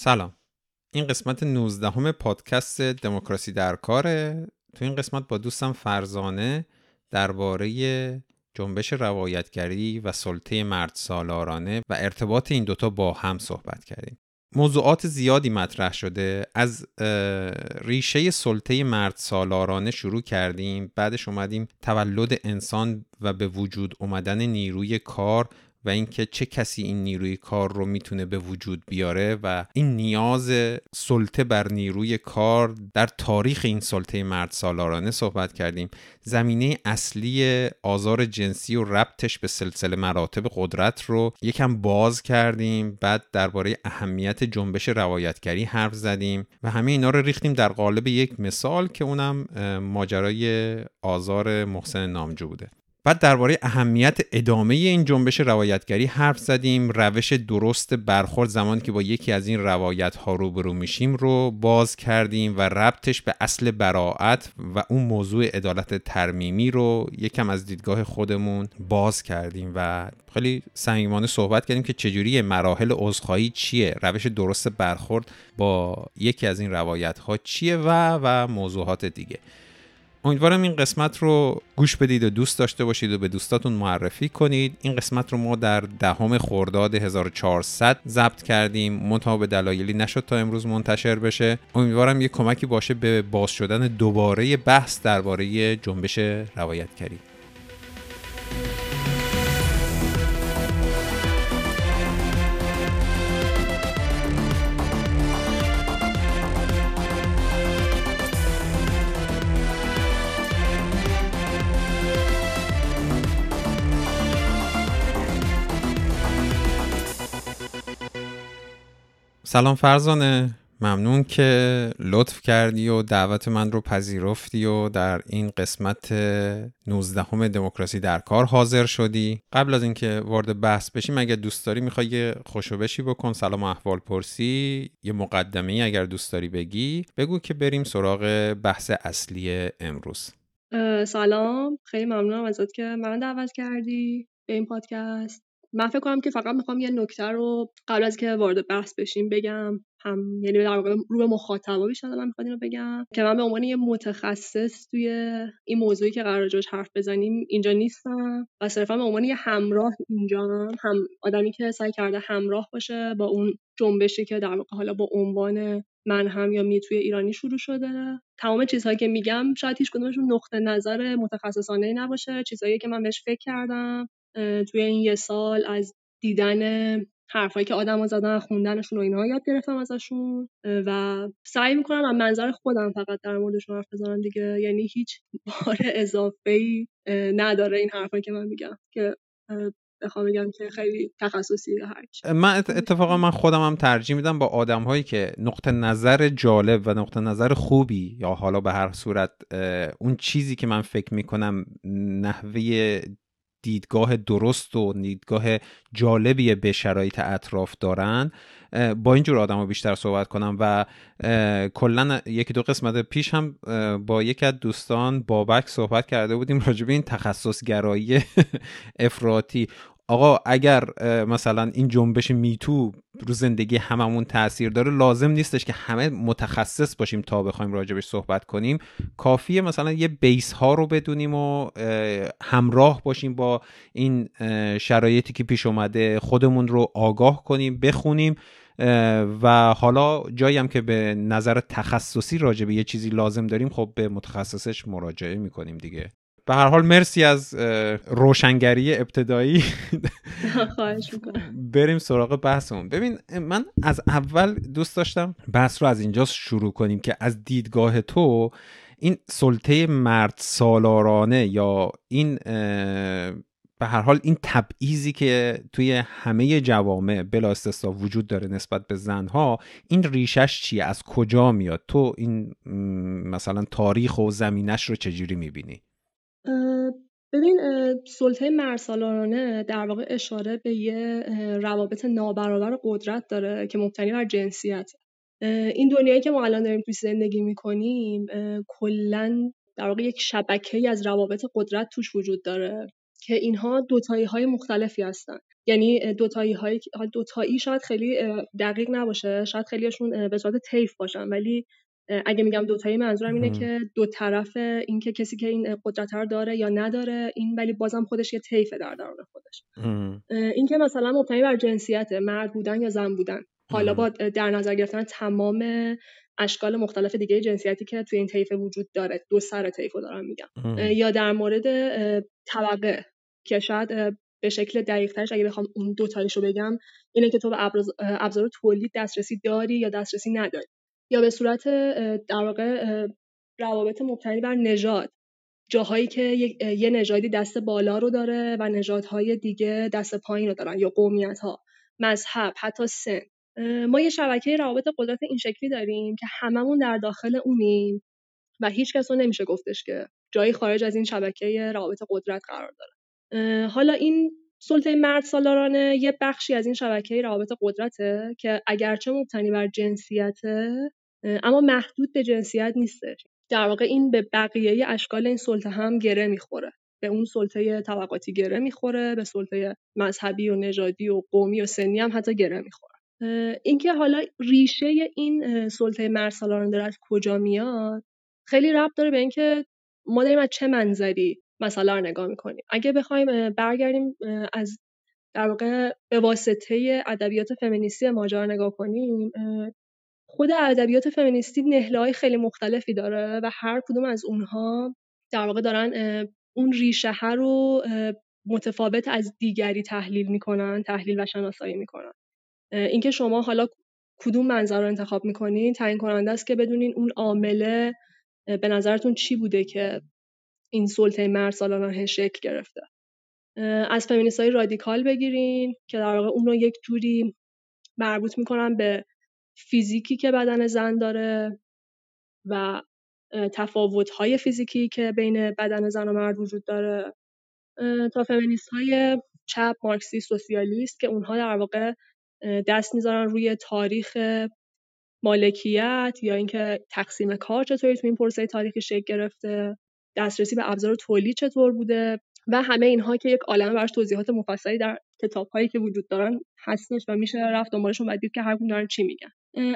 سلام. این قسمت 19 همه پادکست دموکراسی در کاره تو این قسمت با دوستم فرزانه درباره جنبش روایتگری و سلطه مرد سالارانه و ارتباط این دوتا با هم صحبت کردیم. موضوعات زیادی مطرح شده. از ریشه سلطه مرد سالارانه شروع کردیم. بعدش اومدیم تولد انسان و به وجود اومدن نیروی کار و اینکه چه کسی این نیروی کار رو می‌تونه به وجود بیاره و این نیاز سلطه بر نیروی کار در تاریخ این سلطه مرد سالارانه صحبت کردیم. زمینه اصلی آزار جنسی و ربطش به سلسله مراتب قدرت رو یکم باز کردیم بعد درباره اهمیت جنبش روایتگری حرف زدیم و همه اینا رو ریختیم در قالب یک مثال که اونم ماجرای آزار محسن نامجو بوده. بعد درباره اهمیت ادامه این جنبش روایتگری حرف زدیم. روش درست برخورد زمانی که با یکی از این روایت ها روبرو میشیم رو باز کردیم و ربطش به اصل براعت و اون موضوع عدالت ترمیمی رو یکم از دیدگاه خودمون باز کردیم و خیلی صمیمانه صحبت کردیم که چجوری مراحل عذرخواهی چیه روش درست برخورد با یکی از این روایت ها چیه و و موضوعات دیگه. امیدوارم این قسمت رو گوش بدید و دوست داشته باشید و به دوستاتون معرفی کنید. این قسمت رو ما در دهم خرداد 1400 ضبط کردیم. منتها به دلایلی نشد تا امروز منتشر بشه. امیدوارم یه کمکی باشه به باز شدن دوباره بحث درباره جنبش روایتگری. سلام فرزانه. ممنون که لطف کردی و دعوت من رو پذیرفتی و در این قسمت 19 همه دموکراسی در کار حاضر شدی. قبل از اینکه وارد بحث بشیم اگر دوست داری می‌خوای یه خوشوبشی بکن. سلام احوال پرسی. یه مقدمه ای اگر دوست داری بگی. بگو که بریم سراغ بحث اصلی امروز. سلام. خیلی ممنونم ازت که من دعوت کردی به این پادکست. من فکر کنم که فقط می‌خوام یه نکته رو قبل از که وارد بحث بشیم بگم. هم یعنی در واقع رو به مخاطبا بیشتر دارم می‌خواد اینو بگم که من به عنوان یه متخصص توی این موضوعی که قرار جاش حرف بزنیم اینجا نیستم و صرفا به عنوان یه همراه اینجا هم, هم آدمی که سعی کرده همراه باشه با اون جنبشی که در واقع حالا با عنوان من هم یا می توی ایرانی شروع شده. تمام چیزهایی که میگم شاید هیچ کدومشون نقطه نظر متخصصانه نباشه. چیزهایی که من بهش فکر کردم. توی این یه سال از دیدن حرفایی که آدم ها زدن خوندنشون و اینها یاد گرفتم ازشون. و سعی می‌کنم از منظر خودم فقط در موردشون حرف بزنم دیگه. یعنی هیچ بار اضافه ای نداره این حرفایی که من میگم که بخوام بگم که خیلی تخصصی هرچی من اتفاقا من خودم هم ترجیح میدم با آدم هایی که نقطه نظر جالب و نقطه نظر خوبی یا حالا به هر صورت اون چیزی که من فکر می‌کنم نحوه دیدگاه درست و دیدگاه جالبی به شرایط اطراف دارن با اینجور آدم بیشتر صحبت کنم و کلا یکی دو قسمت پیش هم با یکی از دوستان بابک صحبت کرده بودیم راجع این تخصصگرایی افراطی. آقا اگر مثلا این جنبش میتو رو زندگی هممون تاثیر داره لازم نیستش که همه متخصص باشیم تا بخوایم راجبش صحبت کنیم. کافیه مثلا یه بیس ها رو بدونیم و همراه باشیم با این شرایطی که پیش اومده خودمون رو آگاه کنیم بخونیم و حالا جایی هم که به نظر تخصصی راجع به یه چیزی لازم داریم خب به متخصصش مراجعه می‌کنیم دیگه. به هر حال مرسی از روشنگری ابتدایی. خواهش بریم سراغ بحثمون. ببین من از اول دوست داشتم بحث رو از اینجا شروع کنیم که از دیدگاه تو این سلطه مرد سالارانه یا این به هر حال این تبعیضی که توی همه جوامع بلا استثنا وجود داره نسبت به زنها این ریشش چیه؟ از کجا میاد؟ تو این مثلا تاریخ و زمینش رو چجوری می‌بینی؟ ببین سلطه مرسالارانه در واقع اشاره به یه روابط نابرابر قدرت داره که مبتنی بر جنسیت. این دنیایی که ما الان داریم توی زندگی می‌کنیم کلا در واقع یک شبکه از روابط قدرت توش وجود داره که اینها دوتایی های مختلفی هستن. یعنی دوتایی های دوتایی شاید خیلی دقیق نباشه شاید خیلیشون به صورت طیف باشن ولی اگه میگم دوتایی منظورم اینه که دو طرف این که کسی که این قدرت رو داره یا نداره این ولی بازم خودش یه طیفه در درون خودش این که مثلا مبتنی بر جنسیت مرد بودن یا زن بودن. حالا با در نظر گرفتن تمام اشکال مختلف دیگه جنسیتی که توی این طیف وجود داره. دو سر طیف رو دارم میگم. یا در مورد طبقه که شاید به شکل دقیق ترش اگه بخوام اون دو رو بگم اینه که تو به ابزار تولید دسترسی داری یا دسترسی نداری. یا به صورت در واقع روابط مبتنی بر نژاد. جاهایی که یه نژادی دست بالا رو داره و نژادهای دیگه دست پایین رو دارن یا قومیت ها مذهب حتی سن. ما یه شبکه روابط قدرت این شکلی داریم که هممون در داخل اونیم و هیچ کس رو نمیشه گفتش که جایی خارج از این شبکه روابط قدرت قرار داره. حالا این سلطه مرد سالارانه یه بخشی از این شبکه روابط قدرته که اگرچه مبتنی بر جنسیته اما محدود به جنسیت نیستش در واقع این به بقیه اشکال این سلطه هم گره می‌خوره. به اون سلطه طبقاتی گره می‌خوره به سلطه مذهبی و نژادی و قومی و سنی هم حتی گره می‌خوره. اینکه حالا ریشه این سلطه مرسالاران داره از کجا میاد خیلی ربط داره به اینکه ما داریم از چه منظری مثلا رو نگاه می‌کنیم. اگه بخوایم برگردیم از در واقع به واسطه ادبیات فمینیستی ماجرا نگاه کنیم خود ادبیات فمینیستی نهله خیلی مختلفی داره و هر کدوم از اونها در واقع دارن اون ریشه رو متفاوت از دیگری تحلیل می‌کنن تحلیل و شناسایی می‌کنن. اینکه شما حالا کدوم منظر رو انتخاب می‌کنین تعیین کننده است که بدونین اون عامله به نظرتون چی بوده که این سلطه مرد سالانه شکل گرفته. از فمینیست های رادیکال بگیرین که در واقع اون رو یک جوری مربوط می‌کنن به فیزیکی که بدن زن داره و تفاوت های فیزیکی که بین بدن زن و مرد وجود داره. تا فمینیست های چپ مارکسیست سوسیالیست که اونها در واقع دست می‌ذارن روی تاریخ مالکیت یا اینکه تقسیم کار چطوری تو این پروسه تاریخی شکل گرفته دسترسی به ابزار تولید چطور بوده و همه اینها که یک عالمه براش توضیحات مفصلی در کتاب هایی که وجود دارن هستش و میشه رفت دنبالشون و دید که هر دارن چی میگن.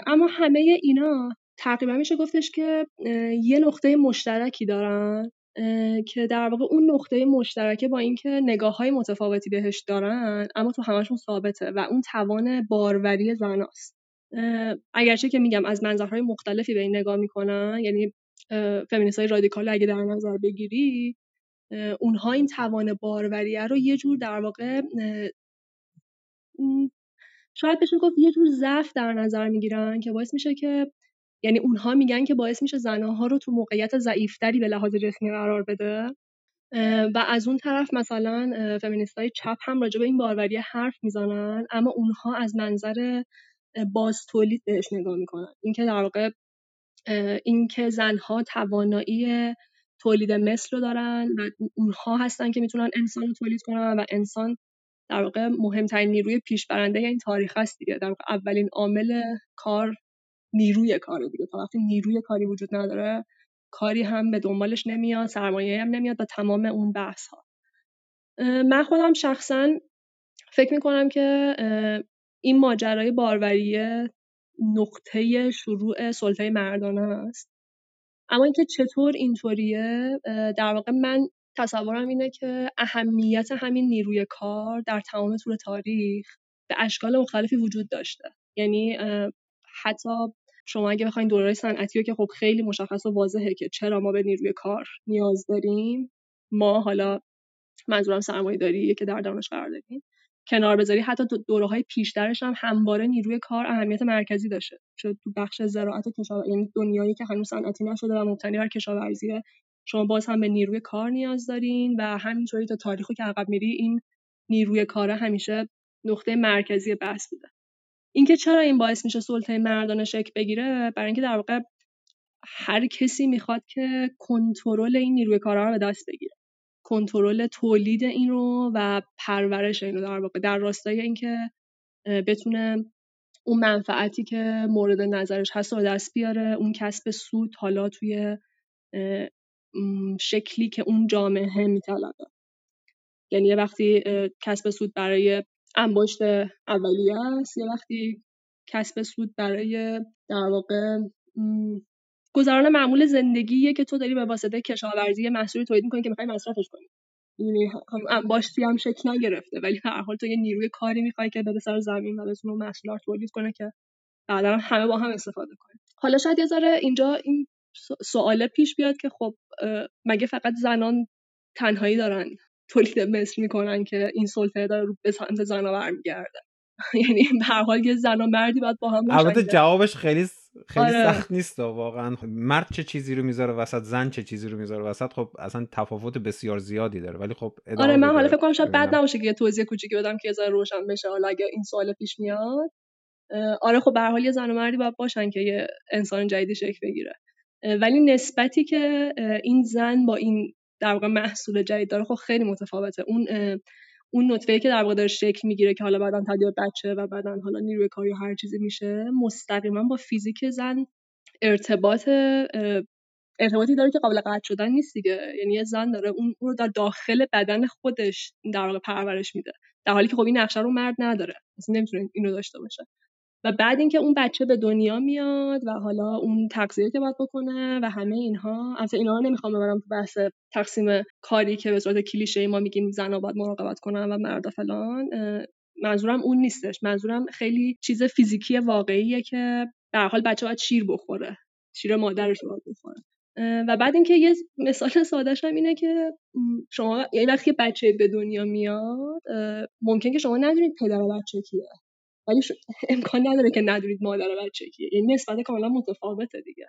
اما همه اینا تقریبا میشه گفتش که یه نقطه مشترکی دارن که در واقع اون نقطه مشترکه با اینکه نگاه های متفاوتی بهش دارن اما تو همشون ثابته و اون توان باروری زناست. اگرچه که میگم از منظرهای مختلفی به این نگاه می‌کنن یعنی فمینیست های رادیکال اگه در نظر بگیری اونها این توان باروریه رو یه جور در واقع شاید بشه گفت یه جور ضعف در نظر می‌گیرن که باعث میشه که یعنی اونها میگن که باعث میشه زنها رو تو موقعیت ضعیفتری به لحاظ جسمی قرار بده. و از اون طرف مثلا فمینیست های چپ هم راجع به این باروری حرف می‌زنن اما اونها از منظر باز تولید بهش نگاه می‌کنن. اینکه در واقع اینکه زنها توانایی تولید مثل رو دارن و اونها هستن که می‌تونن انسان رو تولید کنن و انسان در واقع مهمترین نیروی پیش برنده این تاریخ هست دیگه. در واقع اولین عامل کار نیروی کار دیگه تا وقتی نیروی کاری وجود نداره کاری هم به دنبالش نمیاد سرمایه هم نمیاد و تمام اون بحث ها من خودم شخصا فکر می‌کنم که این ماجرای باروریه نقطه شروع سلطه مردانه است. اما اینکه چطور اینطوریه در واقع من تصورم اینه که اهمیت همین نیروی کار در تمام طول تاریخ به اشکال مختلفی وجود داشته. یعنی حتی شما اگه بخواین دوره صنعتی رو که خب خیلی مشخص و واضحه که چرا ما به نیروی کار نیاز داریم ما حالا منظورم سرمایه داریه که در درونش قرار داریم کنار بذاری حتی دوره های پیشترش هم همواره نیروی کار اهمیت مرکزی داشته. چون تو بخش زراعت کشاورزی یعنی دنیایی که هنوز صنعتی نشده و مبتنی بر کشاورزی شما باز هم به نیروی کار نیاز دارین و همینطوری تا تاریخی که عقب میری این نیروی کار همیشه نقطه مرکزی بحث بوده. اینکه چرا این باعث میشه سلطه مردانه شکل بگیره برای اینکه در واقع هر کسی می‌خواد که کنترل این نیروی کارا رو به دست بگیره. کنترل تولید این رو و پرورش این رو در واقع در راستای اینکه بتونه اون منفعتی که مورد نظرش هست رو دست بیاره اون کسب سود حالا توی شکلی که اون جامعه میطلبه یعنی یه وقتی کسب سود برای انباشت اولیه است یه وقتی کسب سود برای در واقع گذران معمول زندگیه که تو داری به واسطه کشاورزی محصولی تولید می‌کنی که می‌خوای مصرفش کنی. یعنی انباشتی هم شکل نگرفته ولی هر حال تو یه نیروی کاری می‌خوای که بره سر زمین و بتونه محصولات تولید کنه که بعدا همه با هم استفاده کنه. حالا شاید یه ذره اینجا این سواله پیش بیاد که خب مگه فقط زنان تنهایی دارن تولید مثل می‌کنن که این سلطه داره رو به سمت زنا برمیگرده؟ یعنی به هر حال یه زن و مردی باید با هم البته جوابش خیلی خیلی آره. سخت نیست واقعا مرد چه چیزی رو می‌ذاره وسط زن چه چیزی رو می‌ذاره وسط خب اصلا تفاوت بسیار زیادی داره ولی خب آره من حالا فکر کنم شاید بد نباشه که یه توضیح کوچیکی بدم که یه روشن بشه حالا اگه این سوال پیش میاد. آره خب به هر حال یه زن و مردی باید باشن که یه انسان جدیدی شکل بگیره. ولی نسبتی که این زن با این در واقع محصول جدید داره خب خیلی متفاوته. اون اون نطفه‌ای که در واقع داره شکل می‌گیره که حالا بعدا تبدیل بچه و بعدا حالا نیروی کاری و هر چیزی میشه مستقیما با فیزیک زن ارتباط ارتباطی داره که قابل قطع شدن نیست دیگه. یعنی یه زن داره اون رو در داخل بدن خودش در واقع پرورش میده. در حالی که خب این نقشه رو مرد نداره. اصلا نمی‌تونه اینو داشته باشه. و بعد اینکه اون بچه به دنیا میاد و حالا اون تغذیه که باید بکنه و همه اینها از اینا رو نمی‌خوام ببرم تو بحث تقسیم کاری که به صورت کلیشه ما میگیم زنها باید مراقبت کنن و مردا فلان منظورم اون نیستش. منظورم خیلی چیز فیزیکی واقعیه که به حال بچه باید شیر بخوره شیر مادرش باید بخوره. و بعد اینکه یه مثال سادهش هم اینه که شما یه وقتی بچه به دنیا میاد ممکن که شما ندونید پدر بچه کیه. ولی امکان نداره که ندونید مادر بچه کیه. یعنی نسبت کاملا متفاوته دیگه.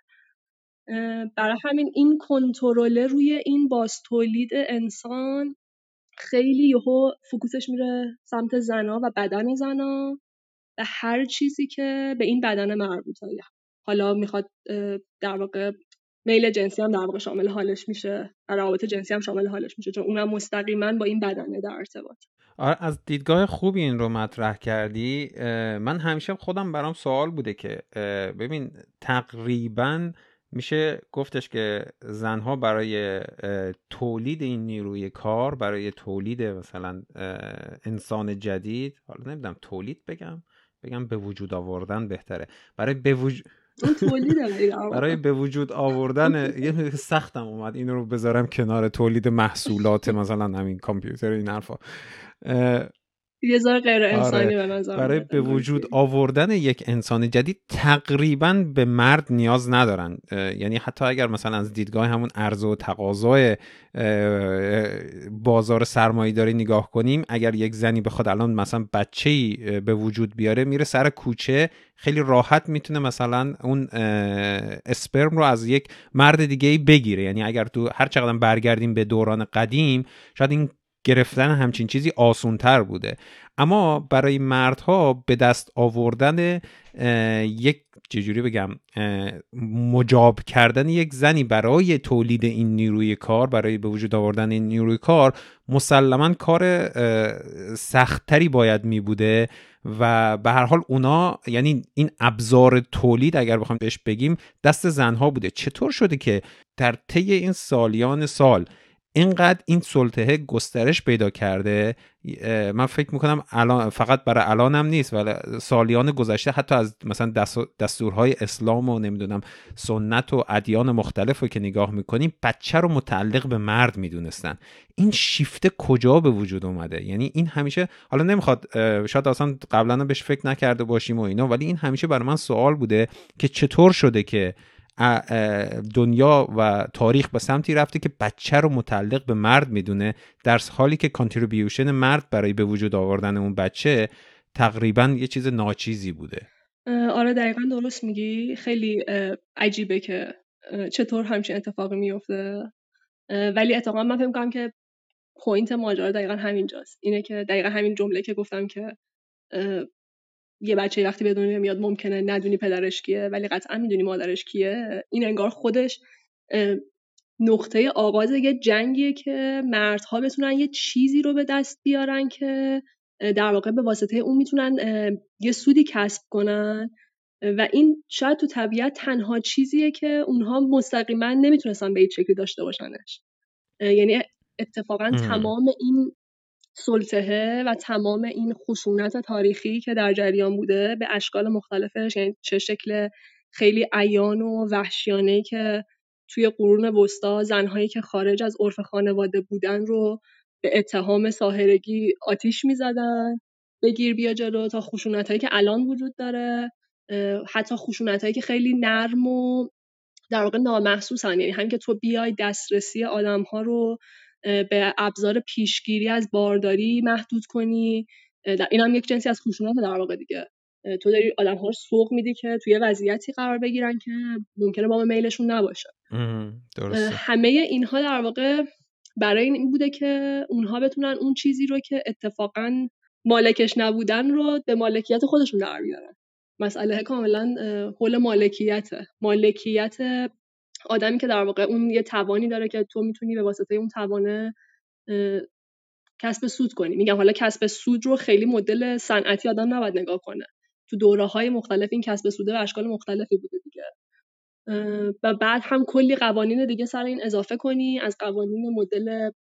برای همین این کنترل روی این باز تولید انسان خیلی یهو فوکوسش میره سمت زنا و بدن زنا و هر چیزی که به این بدن مربوطه. حالا می‌خواد در واقع میل جنسی هم در واقع شامل حالش میشه روابط جنسی هم شامل حالش میشه چون اونم مستقیما با این بدنه در ارتباط. آره از دیدگاه خوبی این رو مطرح کردی. من همیشه خودم برام سوال بوده که ببین تقریبا میشه گفتش که زنها برای تولید این نیروی کار برای تولید مثلا انسان جدید حالا نمی‌دونم تولید بگم بگم به وجود آوردن بهتره. برای به وجود برای به وجود آوردن یه سختم اومد این رو بذارم کنار تولید محصولات مثلا همین کامپیوتر این حرفا. یه غیر انسانی آره. برای به وجود آوردن یک انسان جدید تقریبا به مرد نیاز ندارن. یعنی حتی اگر مثلا از دیدگاه همون عرضه و تقاضای بازار سرمایه داری نگاه کنیم اگر یک زنی بخواد الان مثلا بچه به وجود بیاره میره سر کوچه خیلی راحت می‌تونه مثلا اون اسپرم رو از یک مرد دیگه بگیره. یعنی اگر تو هر چقدر برگردیم به دوران قدیم شاید این گرفتن همچین چیزی آسونتر بوده. اما برای مردها به دست آوردن یک چجوری بگم مجاب کردن یک زنی برای تولید این نیروی کار برای به وجود آوردن این نیروی کار مسلما کار سختتری باید می بوده و به هر حال اونا یعنی این ابزار تولید اگر بخوام بهش بگیم دست زنها بوده. چطور شده که در طی این سالیان سال اینقدر این سلطه گسترش پیدا کرده من فکر می‌کنم الان فقط برای الانم نیست ولی سالیان گذشته حتی از مثلا دستورهای اسلام و نمی‌دونم سنت و ادیان مختلف رو که نگاه می‌کنیم بچه رو متعلق به مرد می‌دونستن. این شیفته کجا به وجود اومده؟ یعنی این همیشه حالا نمی‌خواد شاید اصلا قبلا بهش فکر نکرده باشیم و اینا ولی این همیشه برای من سوال بوده که چطور شده که دنیا و تاریخ به سمتی رفته که بچه رو متعلق به مرد می‌دونه. در حالی که کانتریبیوشن مرد برای به وجود آوردن اون بچه تقریبا یه چیز ناچیزی بوده. آره دقیقا درست میگی. خیلی عجیبه که چطور همچین اتفاقی میفته ولی اتفاقا من فکر کنم که پوینت ماجرا دقیقا همینجاست. اینه که دقیقا همین جمله که گفتم که یه بچه وقتی به دنیا میاد ممکنه ندونی پدرش کیه ولی قطعا می‌دونی مادرش کیه. این انگار خودش نقطه آغاز یه جنگیه که مردها بتونن یه چیزی رو به دست بیارن که در واقع به واسطه اون می‌تونن یه سودی کسب کنن. و این شاید تو طبیعت تنها چیزیه که اونها مستقیما نمی‌تونستن به این شکلی داشته باشنش. یعنی اتفاقا تمام این سلطه و تمام این خشونت تاریخی که در جریان بوده به اشکال مختلفش یعنی چه شکل خیلی عیان و وحشیانه که توی قرون وسطا زنهایی که خارج از عرف خانواده بودن رو به اتهام ساهرگی آتیش می‌زدن. بگیر بیا جلو تا خشونت هایی که الان وجود داره حتی خشونت هایی که خیلی نرم و در واقع نامحسوسن. یعنی هم که تو بیای دسترسی آدم ها رو به ابزار پیشگیری از بارداری محدود کنی. این هم یک جنسی از خشونت در واقع دیگه. تو داری آدم ها سوق میدی که توی وضعیتی قرار بگیرن که ممکنه با میلشون نباشه. درسته. همه اینها در واقع برای این بوده که اونها بتونن اون چیزی رو که اتفاقا مالکش نبودن رو به مالکیت خودشون در بیارن. مسئله کاملا حول مالکیته. مالکیت آدمی که در واقع اون یه توانی داره که تو می‌تونی به واسطه اون توانه کسب سود کنی. میگم حالا کسب سود رو خیلی مدل صنعتی آدم نباید نگاه کنه. تو دوره های مختلف این کسب سوده و اشکال مختلفی بوده دیگه. و بعد هم کلی قوانین دیگه سر این اضافه کنی از قوانین مدل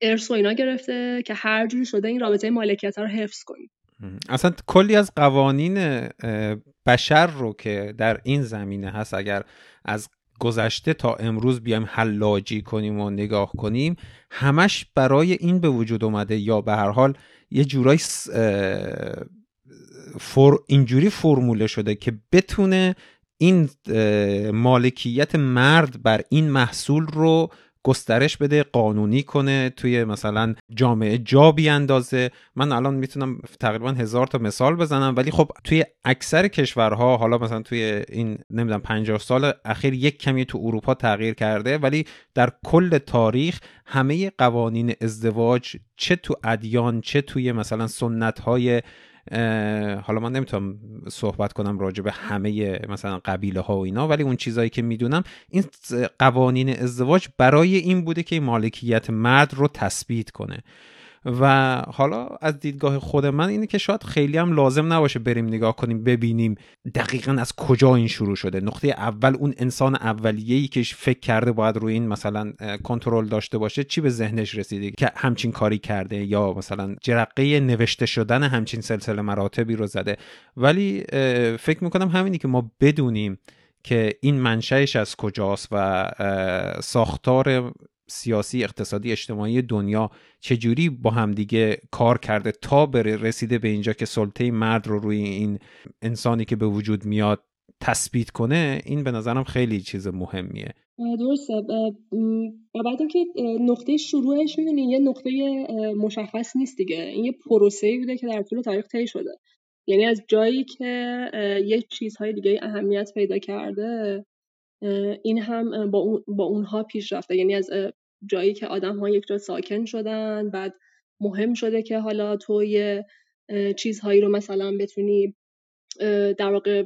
ارث و اینا گرفته که هر جوری شده این رابطه مالکیت رو حفظ کنی. اصلا کلی از قوانین بشر رو که در این زمینه هست اگر از گذشته تا امروز بیایم حلاجی کنیم و نگاه کنیم همش برای این به وجود اومده یا به هر حال یه جورایی فور اینجوری فرموله شده که بتونه این مالکیت مرد بر این محصول رو گسترش بده قانونی کنه توی مثلا جامعه جا بیاندازه من الان می‌تونم تقریبا هزار تا مثال بزنم ولی خب توی اکثر کشورها حالا مثلا توی این نمی‌دونم 50 سال اخیر یک کمی تو اروپا تغییر کرده ولی در کل تاریخ همه قوانین ازدواج چه تو ادیان چه توی مثلا سنت های حالا من نمی‌تونم صحبت کنم راجع به همه مثلا قبیله ها و اینا ولی اون چیزایی که می‌دونم این قوانین ازدواج برای این بوده که مالکیت مرد رو تثبیت کنه. و حالا از دیدگاه خود من اینه که شاید خیلی هم لازم نباشه بریم نگاه کنیم ببینیم دقیقا از کجا این شروع شده. نقطه اول اون انسان اولیه‌ای که فکر کرده باید روی این مثلا کنترل داشته باشه چی به ذهنش رسیده؟ که همچین کاری کرده یا مثلا جرقه نوشته شدن همچین سلسله مراتبی رو زده. ولی فکر می‌کنم همینی که ما بدونیم که این منشأش از کجاست و ساختار سیاسی اقتصادی اجتماعی دنیا چجوری با همدیگه کار کرده تا بره رسیده به اینجا که سلطه مرد رو روی این انسانی که به وجود میاد تثبیت کنه این به نظرم خیلی چیز مهمیه. درسته. و بعد اینکه نقطه شروعش می‌دونی یه نقطه مشخص نیست دیگه. این یه پروسه بوده که در طول تاریخ طی شده. یعنی از جایی که یه چیزهای دیگه اهمیت پیدا کرده این هم با, با اونها پیش رفته. یعنی از جایی که آدم ها یک جا ساکن شدن بعد مهم شده که حالا تو یه چیزهایی رو مثلا بتونی در واقع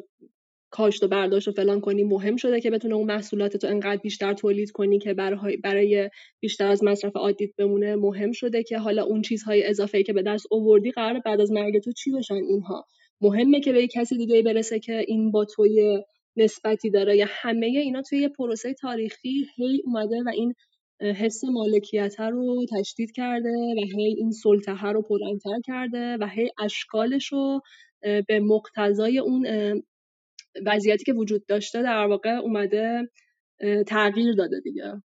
کاشت و برداشت و فلان کنی. مهم شده که بتونه اون محصولات تو انقدر بیشتر تولید کنی که برای, برای بیشتر از مصرف عادیت بمونه. مهم شده که حالا اون چیزهای اضافه که به دست اووردی قرار بعد از مرگ تو چی بشن اینها. مهمه که به کسی دیگه برسه که این با توی نسبتی داره. یا همه اینا توی یه پروسه تاریخی هی اومده و این حس مالکیت رو تشدید کرده و هی این سلطه رو پررنگتر کرده و هی اشکالش رو به مقتضای اون وضعیتی که وجود داشته در واقع اومده تغییر داده دیگه.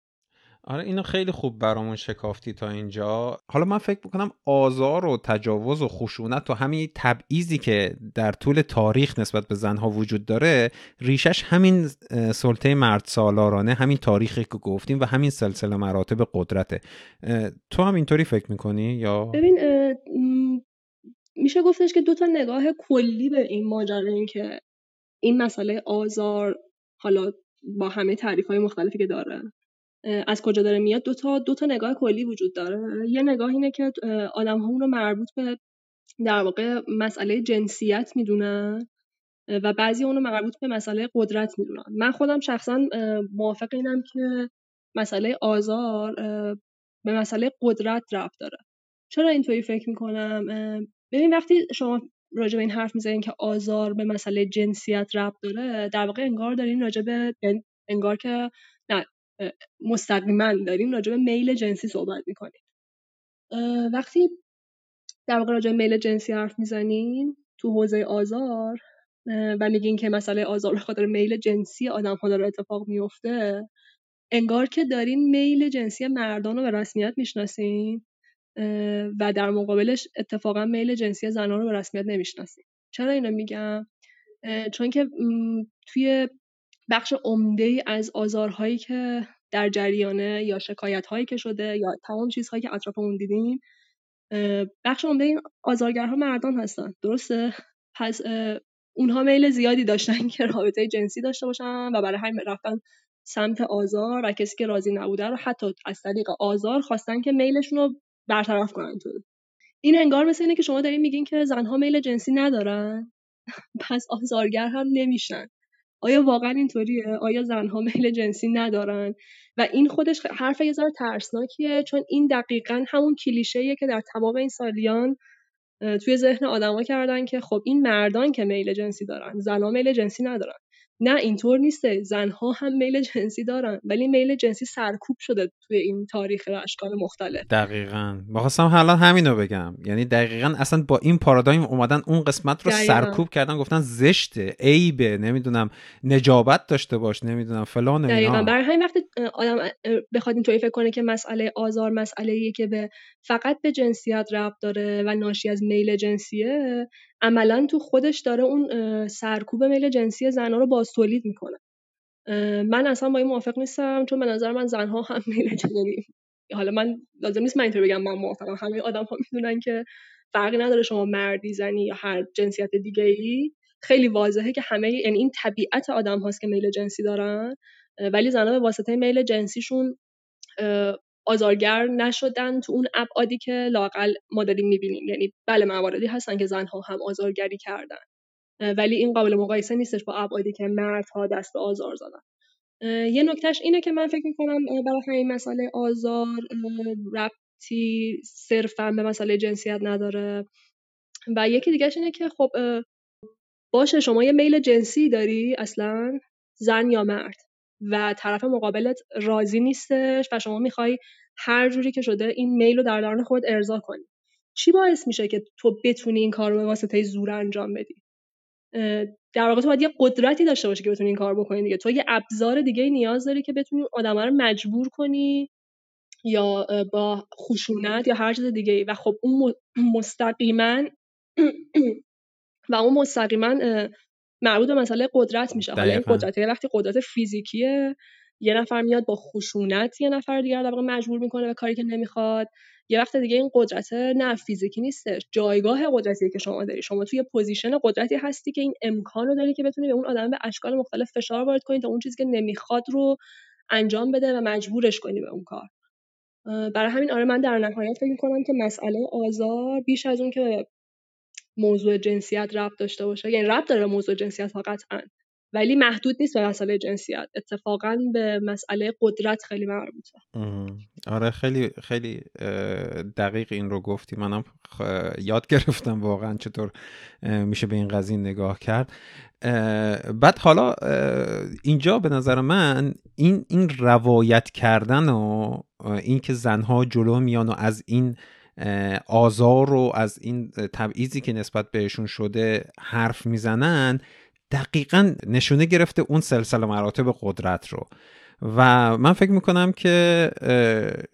آره اینو خیلی خوب برامون شکافتی تا اینجا. حالا من فکر می‌کنم آزار و تجاوز و خشونت و همین تبعیضی که در طول تاریخ نسبت به زنها وجود داره ریشش همین سلطه مرد سالارانه همین تاریخی که گفتیم و همین سلسله مراتب قدرته. تو هم اینطوری فکر می‌کنی یا؟ ببین میشه گفتش که دو تا نگاه کلی به این ماجرا این که این مسئله آزار حالا با همه تعریف های مختلفی که داره. از کجا داره میاد دو تا دو تا نگاه کلی وجود داره. یه نگاه اینه که آدم ها اون رو مربوط به در واقع مسئله جنسیت می‌دونن و بعضی اونو مربوط به مسئله قدرت می‌دونن. من خودم شخصا موافق اینم که مسئله آزار به مسئله قدرت رفت داره. چرا اینطوری فکر می‌کنم؟ ببین وقتی شما راجع به این حرف می‌زنین که آزار به مسئله جنسیت ربط داره در واقع انگار دارین راجع به انگار که مستقیما داریم راجع به میل جنسی صحبت می‌کنیم. وقتی در واقع راجع میل جنسی حرف می‌زنین تو حوزه آزار و میگین که مسئله آزار به خاطر میل جنسی آدم ها داره اتفاق میفته انگار که دارین میل جنسی مردان رو به رسمیت می‌شناسین و در مقابلش اتفاقا میل جنسی زنان رو به رسمیت نمی‌شناسین. چرا اینو میگم؟ چون که توی بخش عمده از آزارهایی که در جریانه یا شکایت هایی که شده یا تمام چیزهایی که اطرافمون دیدیم بخش عمده این آزارگرها مردان هستن. درسته؟ پس اونها میل زیادی داشتن که رابطه جنسی داشته باشن و برای همین رفتن سمت آزار و کسی که راضی نبوده رو حتی از طریق آزار خواستن که میلشون رو برطرف کنن تو. این انگار مثل اینه که شما دارین میگین که زنها میل جنسی ندارن. پس آزارگر هم نمیشن. آیا واقعا اینطوریه؟ آیا زنها میل جنسی ندارن؟ و این خودش حرف یه ذره ترسناکیه چون این دقیقا همون کلیشه‌ایه که در تمام این سالیان توی ذهن آدما کردن که خب این مردان که میل جنسی دارن زنها میل جنسی ندارن. نه اینطور نیسته. زنها هم میل جنسی دارن ولی میل جنسی سرکوب شده توی این تاریخ اشکال مختلف. دقیقا. بخواستم حالا همینو بگم. یعنی دقیقا اصلا با این پارادایم اومدن اون قسمت رو سرکوب کردن گفتن زشته عیبه نمی‌دونم نجابت داشته باش نمی‌دونم فلان دقیقا. برای همین وقت آدم بخواد اینطوری فکر کنه که مسئله آزار مسئله که به فقط به جنسیت ربط داره و ناشی از میل جنسیه عملا تو خودش داره اون سرکوب میل جنسی زنها رو باز تولید می‌کنه من اصلا با این موافق نیستم چون به نظر من زنها هم میل جنسی حالا من لازم نیست من اینطور بگم من موافقم. همه آدم ها می‌دونن که فرقی نداره شما مردی زنی یا هر جنسیت دیگه ای خیلی واضحه که همه یعنی این طبیعت آدم هاست که میل جنسی دارن ولی زنها به واسطه میل جنسیشون آزارگر نشدن تو اون ابعادی که لاقل ما داریم می‌بینیم. یعنی بله مواردی هستن که زنها هم آزارگری کردن. ولی این قابل مقایسه نیستش با ابعادی که مردها دست به آزار زدن. یه نکتهش اینه که من فکر می‌کنم برای همین مسئله آزار ربطی صرفا به مسئله جنسیت نداره. و یکی دیگهش اینه که خب باشه شما یه میل جنسی داری اصلا زن یا مرد. و طرف مقابلت راضی نیستش و شما می‌خوای هر جوری که شده این میل رو در درون خود ارضا کنی. چی باعث میشه که تو بتونی این کار رو به واسطه زور انجام بدی؟ در واقع تو باید یه قدرتی داشته باشی که بتونی این کار بکنی دیگه. تو یه ابزار دیگه نیاز داری که بتونی آدم رو مجبور کنی یا با خشونت یا هر چیز دیگه و خب اون مستقیما و اون مستقیما مربوط به مسئله قدرت میشه. حالا این قدرت وقتی قدرت فیزیکیه یه نفر میاد با خشونت یه نفر دیگر در واقع مجبور می‌کنه به کاری که نمی‌خواد. یه وقت دیگه این قدرت نه فیزیکی نیستش جایگاه قدرتی که شما داری. شما توی position قدرتی هستی که این امکان رو داری که بتونی به اون آدم به اشکال مختلف فشار وارد کنی تا اون چیزی که نمی‌خواد رو انجام بده و مجبورش کنی به اون کار. برای همین آره من در نهایت فکر می‌کنم که مسئله آزار بیش از اون که موضوع جنسیت ربط داشته باشه. یعنی ربط داره موضوع جنسیت ها قطعا. ولی محدود نیست به مسئله جنسیت. اتفاقا به مسئله قدرت خیلی مربوطه. آره خیلی خیلی دقیق این رو گفتی. منم یاد گرفتم واقعا چطور میشه به این قضیه نگاه کرد. بعد حالا اینجا به نظر من این این روایت کردن و این که زنها جلو میان و از این آزار و از این تبعیضی که نسبت بهشون شده حرف می‌زنن دقیقا نشونه گرفته اون سلسله مراتب قدرت رو. و من فکر می‌کنم که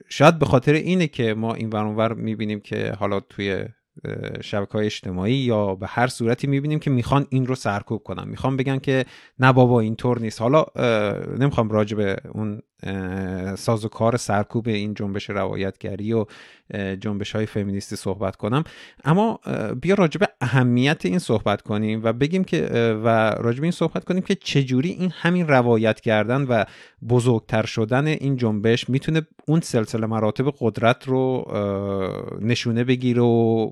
شاید به خاطر اینه که ما این ورانور می‌بینیم که حالا توی شبکه های اجتماعی یا به هر صورتی می‌بینیم که می‌خوان این رو سرکوب کنن. می‌خوان بگن که نه بابا اینطور نیست. حالا نمی‌خوام راجع به اون ساز و کار سرکوب این جنبش روایتگری و جنبش های فمینیستی صحبت کنم. اما بیا راجع به اهمیت این صحبت کنیم و بگیم که و راجع به این صحبت کنیم که چجوری این همین روایت کردن و بزرگتر شدن این جنبش می‌تونه اون سلسله مراتب قدرت رو نشونه بگیره و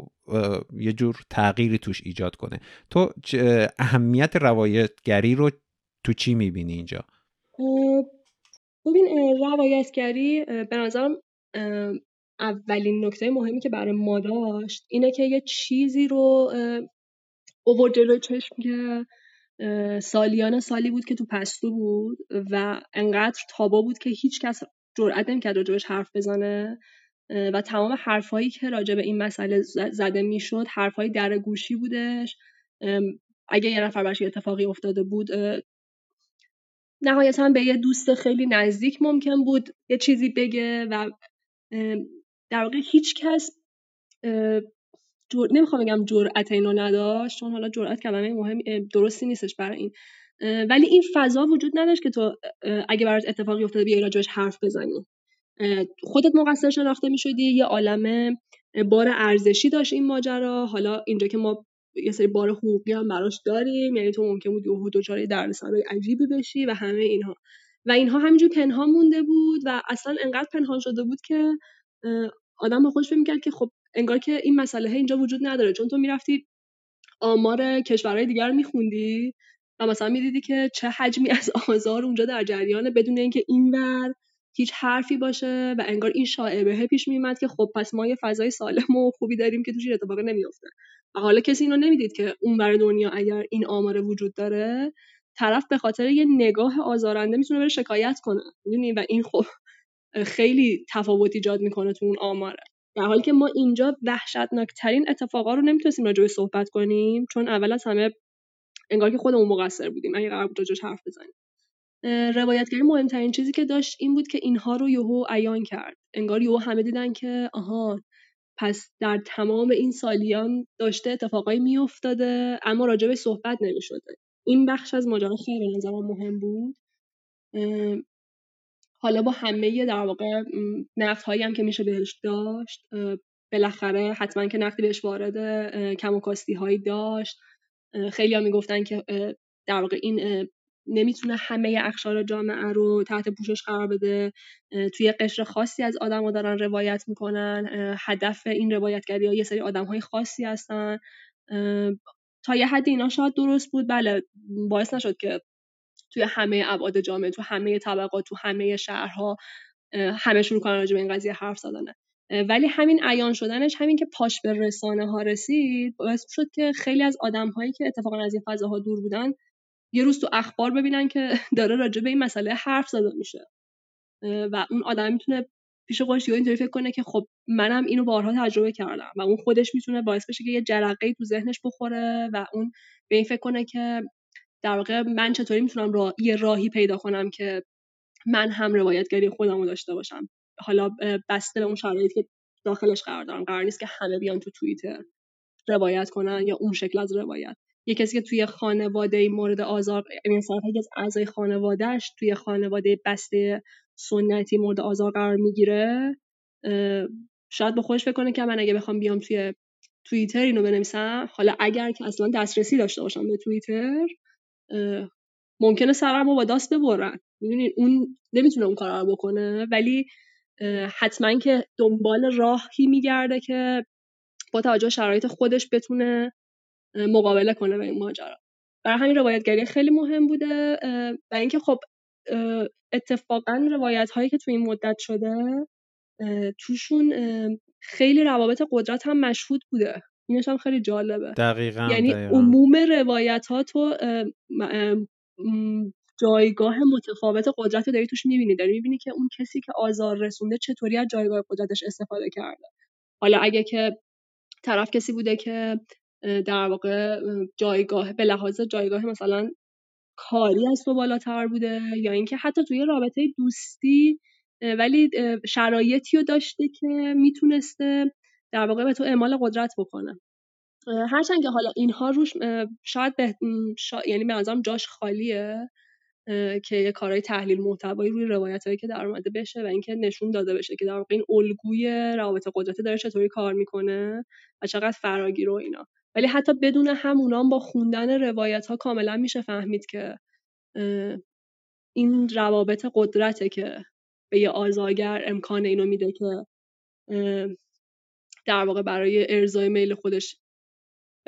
یه جور تغییری توش ایجاد کنه. تو اهمیت روایتگری رو تو چی می‌بینی اینجا؟ ببین روایتگری به نظرم اولین نکته مهمی که برای ما داشت اینه که یه چیزی رو اوورد جلوی چشم که سالیان سالی بود که تو پستو بود و انقدر تابا بود که هیچ کس جرئت نمی‌کرد راجبش حرف بزنه و تمام حرفهایی که راجع به این مسئله زده می‌شد حرفهای در گوشی بودش. اگه یه نفر برش اتفاقی افتاده بود نهایتا به یه دوست خیلی نزدیک ممکن بود یه چیزی بگه و در واقع هیچ کس نمی‌خوام بگم جرأت اینو نداشت چون حالا جرأت کلمه مهم درستی نیستش برای این. ولی این فضا وجود نداشت که تو اگه برات اتفاقی افتاده بیای راجعش حرف بزنی. خودت مقصر شناخته می‌شدی یه عالم بار ارزشی داشت این ماجرا. حالا اینجا که ما یه سری بار حقوقی هم براش داریم. یعنی تو ممکن بود یهو دچار دردسرای عجیبی بشی و همه اینها. و اینها همینجور پنهان مونده بود و اصلا انقدر پنهان شده بود که آدم با خودش می‌کرد که خب انگار که این مسئله اینجا وجود نداره. چون تو می‌رفتی آمار کشورهای دیگر میخوندی و مثلا می‌دیدی که چه حجمی از آزار اونجا در جریانه بدون اینکه اینور هیچ حرفی باشه و انگار این شاعبه پیش میومد که خب پس ما یه فضای سالم و خوبی داریم که توش اتفاقی نمیافته. حالا کسی اینو نمی‌دید که اون بر دنیا اگر این آمار وجود داره طرف به خاطر یه نگاه آزارنده می‌تونه بره شکایت کنه. می‌دونی؟ و این خب خیلی تفاوت ایجاد می‌کنه تو اون آماره. در حالی که ما اینجا وحشتناکترین اتفاقا رو نمی‌تونستیم راجع صحبت کنیم چون اول از همه انگار که خودمون مقصر بودیم. اگه قرار بود حرف بزنیم. روایتگری مهمترین چیزی که داشت این بود که اینها رو یهو عیان کرد. انگار یهو همه دیدن که آها پس در تمام این سالیان داشته اتفاقایی میافتاده اما راجع به صحبت نمی‌شده. این بخش از ماجرا خیلی نظرم مهم بود. حالا با همه در واقع نفت هایی هم که میشه بهش داشت بالاخره حتما که نفتی بهش وارد کم و کاستی هایی داشت. خیلی ها می‌گفتن که در واقع این نمی‌تونه همه اخشار جامعه رو تحت پوشش قرار بده. توی قشر خاصی از آدم دارن روایت می‌کنن. هدف این روایتگری ها یه سری آدم های خاصی هستن. تا یه حد اینا شاید درست بود. بله باعث نشد که توی همه ابعاد جامعه تو همه طبقات تو همه شهرها همه شروع کنن راجع به این قضیه حرف زدنه ولی همین عیان شدنش همین که پاش به رسانه ها رسید باعث شد که خیلی از آدم هایی که اتفاقا از این فضاها دور بودن یه روز تو اخبار ببینن که داره راجع به این مسئله حرف زده میشه. و اون آدم می‌تونه پیش خودش اینطوری فکر کنه که خب منم اینو بارها تجربه کردم و اون خودش می‌تونه باعث بشه که یه جرقه تو ذهنش بخوره و اون به این فکر کنه که در واقع من چطوری می‌تونم را... یه راهی پیدا کنم که من هم روایتگری خودم رو داشته باشم. حالا بسته به اون شرایطی که داخلش قرار دارم. قرار نیست که همه بیان تو توییتر روایت کنن یا اون شکل از روایت. یه کسی که توی خانواده مورد آزار مثلا از اعضای خانوادهش توی خانواده بسته سنتی مورد آزار قرار می‌گیره شاید به خودش فکر کنه که من اگه بخوام بیام توی توییتر اینو بنویسم حالا اگر که اصلا دسترسی داشته باشم به توییتر ممکنه سرم رو با دست ببرن. می‌دونین اون نمی‌تونه اون کار رو بکنه ولی حتما که دنبال راهی میگرده که با توجه شرایط خودش بتونه مقابله کنه به این ماجرا. برای همین روایتگری خیلی مهم بوده و اینکه خب اتفاقا روایت هایی که تو این مدت شده توشون خیلی روابط قدرت هم مشهود بوده. اینش هم خیلی جالبه. دقیقا یعنی عموم روایت ها تو جایگاه متفاوت قدرت رو داری توش می‌بینی. داری می‌بینی که اون کسی که آزار رسونده چطوری از جایگاه قدرتش استفاده کرده. حالا اگه که طرف کسی بوده که در واقع جایگاه به لحاظ جایگاه مثلا کاری از تو بالاتر بوده یا اینکه حتی توی رابطه دوستی ولی شرایطی رو داشته که می‌تونسته در واقع به تو اعمال قدرت بکنه. هرچند که حالا اینها روش شاید به یعنی به نظرم جاش خالیه که یه کارهای تحلیل محتوایی روی روایت هایی که در اومده بشه و اینکه نشون داده بشه که در واقع این الگوی روابط قدرتی داره چطوری کار می‌کنه و چقدر فراگیر و اینا. ولی حتی بدون همونام با خوندن روایت ها کاملا میشه فهمید که این روابط قدرته که به یه آزاگر امکان اینو میده که در واقع برای ارزای میل خودش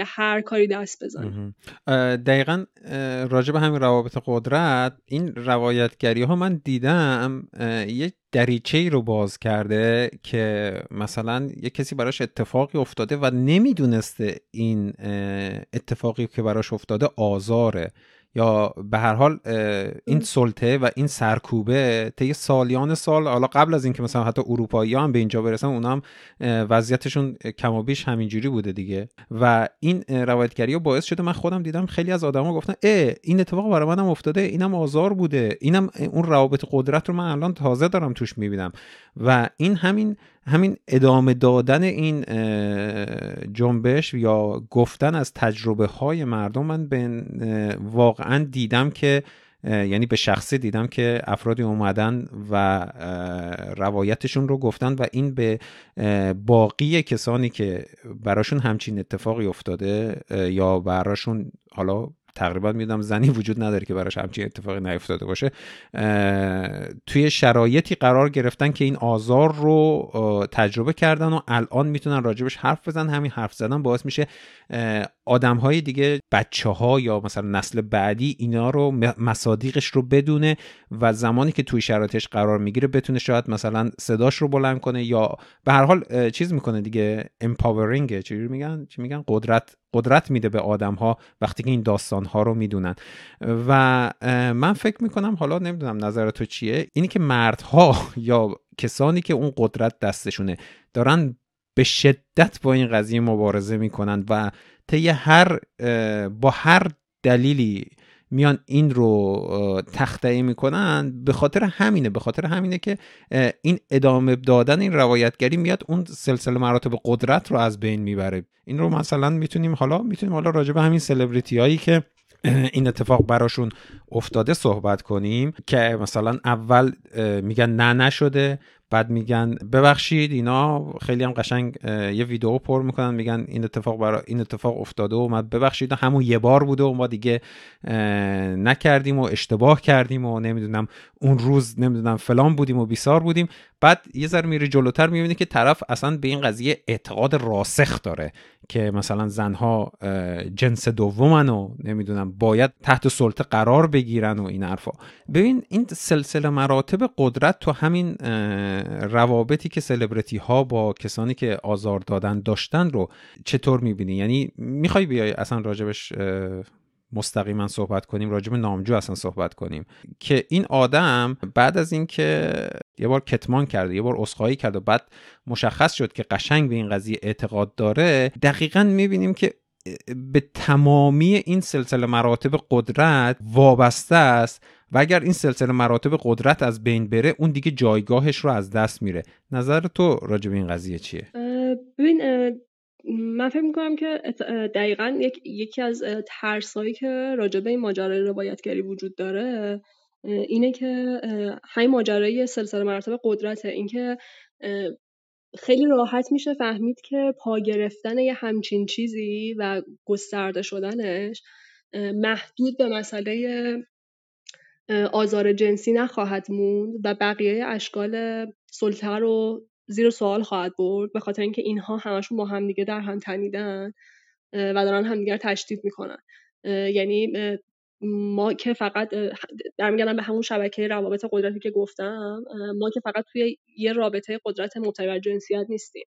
به هر کاری دست بزنه دقیقا راجع به همین روابط قدرت این روایتگری ها من دیدم یه دریچه ای رو باز کرده که مثلا یه کسی براش اتفاقی افتاده و نمی‌دونسته این اتفاقی که براش افتاده آزاره. یا به هر حال این سلطه و این سرکوبه طی سالیان سال حالا قبل از اینکه مثلا حتی اروپایی هم به اینجا برسن اونا هم وضعیتشون کم و بیش همینجوری بوده دیگه. و این روایتگری باعث شده من خودم دیدم خیلی از آدما گفتن اه این اتفاق برای منم افتاده اینم آزار بوده اینم اون روابط قدرت رو من الان تازه دارم توش می‌بینم. و این همین همین ادامه دادن این جنبش یا گفتن از تجربه های مردم من به واقعا دیدم که یعنی به شخصی دیدم که افرادی اومدن و روایتشون رو گفتن و این به باقی کسانی که براشون همچین اتفاقی افتاده یا براشون حالا تقریبا می‌دونم زنی وجود نداره که براش همچین اتفاقی نیفتاده باشه. توی شرایطی قرار گرفتن که این آزار رو تجربه کردن و الان می‌تونن راجبش حرف بزن همین حرف زدن باعث میشه آدم های دیگه بچه ها یا مثلا نسل بعدی اینا رو مصادیقش رو بدونه و زمانی که توی شرایطش قرار می‌گیره بتونه شاید مثلا صداش رو بلند کنه یا به هر حال چیز می‌کنه دیگه empowering چی میگن؟ چی میگن؟ قدرت قدرت میده به آدم ها وقتی که این داستان ها رو می‌دونن. و من فکر می‌کنم حالا نمی‌دونم نظر تو چیه اینی که مردها یا کسانی که اون قدرت دستشونه دارن به شدت با این قضیه مبارزه می‌کنن و طی هر با هر دلیلی میان این رو تخته می‌کنن به خاطر همینه به خاطر همینه که این ادامه دادن این روایتگری میاد اون سلسله مراتب قدرت رو از بین می‌بره. این رو مثلا می‌تونیم حالا می‌تونیم حالا راجع به همین سلبریتی هایی که این اتفاق براشون افتاده صحبت کنیم که مثلا اول میگن نه نشده. بعد میگن ببخشید اینا خیلی هم قشنگ یه ویدیو پر می‌کنن میگن این اتفاق برا این اتفاق افتاده و ما ببخشید همون یه بار بوده و ما دیگه نکردیم و اشتباه کردیم و نمی‌دونم اون روز نمی‌دونم فلان بودیم و بیسار بودیم. بعد یه ذره میری جلوتر می‌بینی که طرف اصلا به این قضیه اعتقاد راسخ داره که مثلا زنها جنس دومن و نمی‌دونم باید تحت سلطه قرار بگیرن و این حرفا. ببین این سلسله مراتب قدرت تو همین روابطی که سلبریتی ها با کسانی که آزار دادن داشتن رو چطور می‌بینی؟ یعنی می‌خوای بیای اصلا راجبش مستقیما صحبت کنیم راجب نامجو اصلا صحبت کنیم. که این آدم بعد از اینکه یه بار کتمان کرده یه بار اسخایی کرد و بعد مشخص شد که قشنگ به این قضیه اعتقاد داره دقیقا می‌بینیم که به تمامی این سلسله مراتب قدرت وابسته است. و اگر این سلسله مراتب قدرت از بین بره اون دیگه جایگاهش رو از دست میره. نظر تو راجع به این قضیه چیه؟ ببین من فکر می‌کنم که دقیقا یکی از ترسایی که راجع به این ماجرای روایتگری وجود داره اینه که همین ماجرای سلسله مراتب قدرته. اینکه خیلی راحت میشه فهمید که پا گرفتن یه همچین چیزی و گسترده شدنش محدود به مسئله آزار جنسی نخواهد موند و بقیه اشکال سلطه رو زیر سوال خواهد برد به خاطر اینکه اینها همشون با همدیگه در هم تنیدن و دارن همدیگر تشدید می‌کنن. یعنی ما که فقط در میگردم به همون شبکه روابط قدرتی که گفتم ما که فقط توی یه رابطه قدرت مبتنی بر جنسیت نیستیم.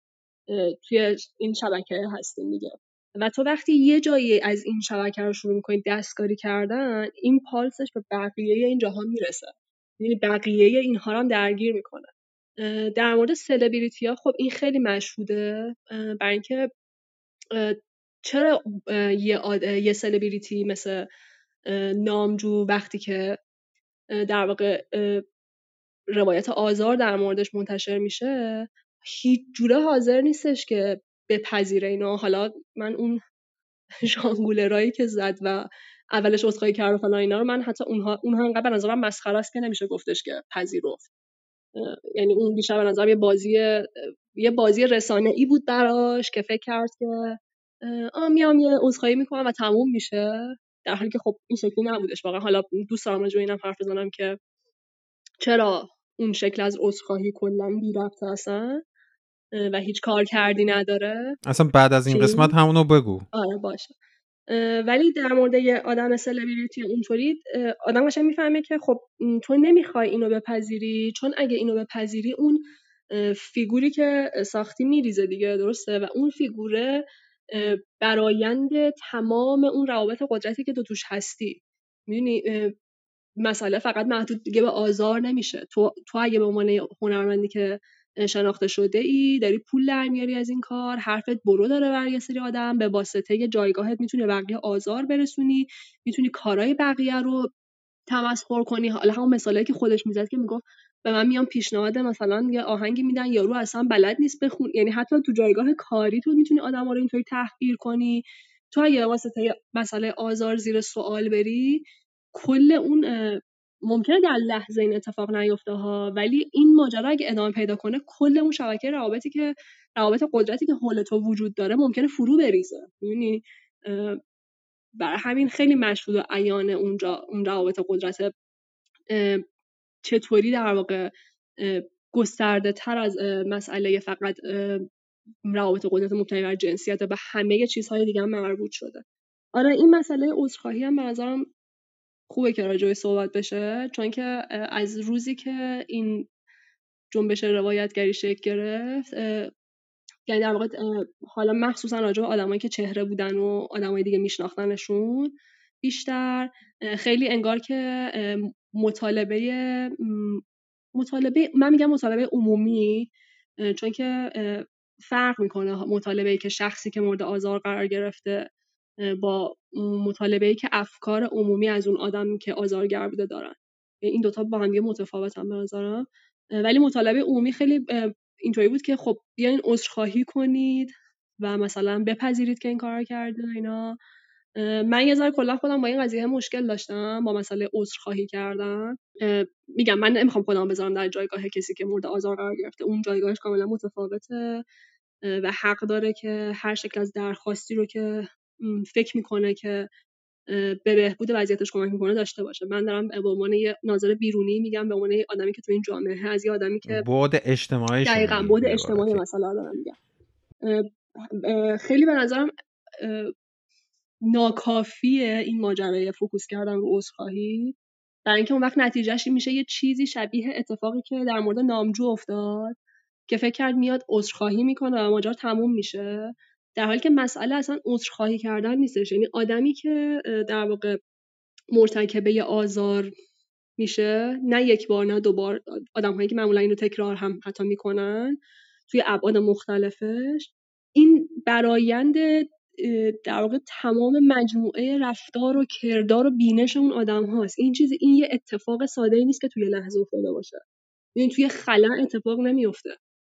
توی این شبکه هستیم دیگه. و تو وقتی یه جایی از این شبکه رو شروع می‌کنی دستکاری کردن این پالسش به بقیه این جهان می‌رسه. یعنی بقیه اینها رو هم درگیر می‌کنه. در مورد سلبریتی ها خب این خیلی مشهوده. برای اینکه چرا یه, یه سلبریتی مثل نامجو وقتی که در واقع روایت آزار در موردش منتشر میشه هیچ جوره حاضر نیستش که بپذیره اینا. حالا من اون رایی که زد و اولش عذرخواهی کرد و فلان اینا رو من حتی اونها اونها انقدر به نظرم مسخره است که نمیشه گفتش که پذیرفت. یعنی اون بیشتر به نظرم یه بازی یه بازی رسانه ای بود براش که فکر کرد که آ میام یه عذرخواهی می‌کنم و تموم میشه. در حالی که خب این شکلی نبودش. واقعا حالا دوست دارم راجع اینم حرف بزنم که چرا اون شکل از عذرخواهی کلا بی ربط هستن و هیچ کار کردی نداره؟ اصلا بعد از این قسمت همونو بگو. آره باشه. ولی در مورد یه آدم سلبریتی اونطوری آدم قشنگ می‌فهمه که خب تو نمی‌خوای اینو بپذیری چون اگه اینو بپذیری اون فیگوری که ساختی میریزه دیگه درسته؟ و اون فیگوره برایند تمام اون روابط قدرتی که تو توش هستی. می‌دونی؟ مسئله فقط محدود دیگه به آزار نمیشه. تو تو اگه به عنوان هنرمندی که شناخته شده ای؟ داری پول در میاری از این کار؟ حرفت برو داره بر یه سری آدم به واسطه جایگاهت می‌تونی بقیه آزار برسونی می‌تونی کارهای بقیه رو تمسخر کنی. حالا همون مثالی که خودش می‌زد که می‌گفت به من میان پیشنهاد مثلا یه آهنگی میدن یارو اصلا بلد نیست بخون. یعنی حتی تو جایگاه کاری تو می‌تونی آدم رو اینطوری تحقیر کنی. تو اگه واسطه مسئله آزار زیر سوال بری کل اون ممکنه در لحظه این اتفاق نیفته ها ولی این ماجرا اگه ادامه پیدا کنه کل اون شبکه روابطی که روابط قدرتی که حول تو وجود داره ممکنه فرو بریزه. می‌دونی؟ برای همین خیلی مشهود و عیان اونجا اون روابط قدرت چطوری در واقع گسترده تر از مسئله فقط روابط قدرت مبتنی بر جنسیت به همه چیزهای دیگه هم مربوط شده. آره این مسئله عذرخواهی هم به خوبه که راجعه صحبت بشه چون که از روزی که این جنبش روایتگری شکل گرفت یعنی در واقع حالا مخصوصا راجع به آدمایی که چهره بودن و آدمای دیگه میشناختنشون بیشتر خیلی انگار که مطالبه مطالبه من میگم مطالبه عمومی چون که فرق می‌کنه مطالبه ای که شخصی که مورد آزار قرار گرفته با مطالبه ای که افکار عمومی از اون آدمی که آزارگر بوده دارن. این دوتا با هم متفاوتن به نظرم. ولی مطالبه عمومی خیلی اینطوری بود که خب بیاین عذرخواهی کنید و مثلا بپذیرید که این کار کرده اینا. من یه ذره کلا خودم با این قضیه مشکل داشتم با مسئله عذرخواهی کردن. میگم من نمی‌خوام خودم بذارم در جایگاه کسی که مورد آزار قرار گرفته. اون جایگاهش کاملا متفاوته. و حق داره که هر شکل از درخواستی رو که فکر می‌کنه که به بهبود وضعیتش کمک می‌کنه داشته باشه. من دارم به عنوان یه ناظر بیرونی میگم به عنوان آدمی که تو این جامعه از یه آدمی که بعد اجتماعی دقیقاً بعد اجتماعی مثلا دارم میگم. خیلی به نظرم ناکافیه این ماجرای فوکوس کردن رو عذرخواهی. برای اینکه اون وقت نتیجهش میشه یه چیزی شبیه اتفاقی که در مورد نامجو افتاد که فکر کرد میاد عذرخواهی می‌کنه و ماجرا تموم میشه. در حالی که مسئله اصلا عذرخواهی کردن نیستش. یعنی آدمی که در واقع مرتکبه آزار میشه نه یک بار نه دو بار آدم هایی که معمولا اینو تکرار هم حتی می‌کنن توی ابعاد مختلفش این برایند در واقع تمام مجموعه رفتار و کردار و بینش اون آدم هاست این چیز این یه اتفاق ساده ای نیست که توی لحظه افتاده باشه. این توی خلا اتفاق نمیفته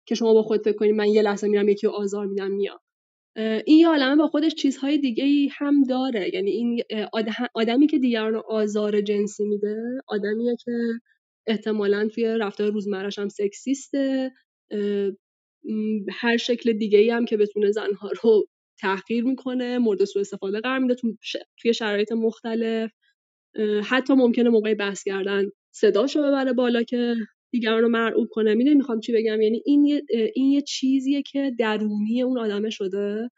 که شما با خود فکر کنید من یه لحظه میرم یکی آزار میدم میام. این یه عالمه با خودش چیزهای دیگه ای هم داره. یعنی این آدمی که دیگران آزار جنسی میده آدمیه که احتمالا توی رفتار روزمرش هم سکسیسته هر شکل دیگه ای هم که بتونه زنها رو تحقیر می‌کنه مورد سوء استفاده قرار میده توی شرایط مختلف. حتی ممکنه موقع بحث کردن صداشو ببره بالا که دیگران رو مرعوب کنه می‌دونی می‌خوام چی بگم؟ یعنی این یه این یه چیزیه که درونی اون آدمه شده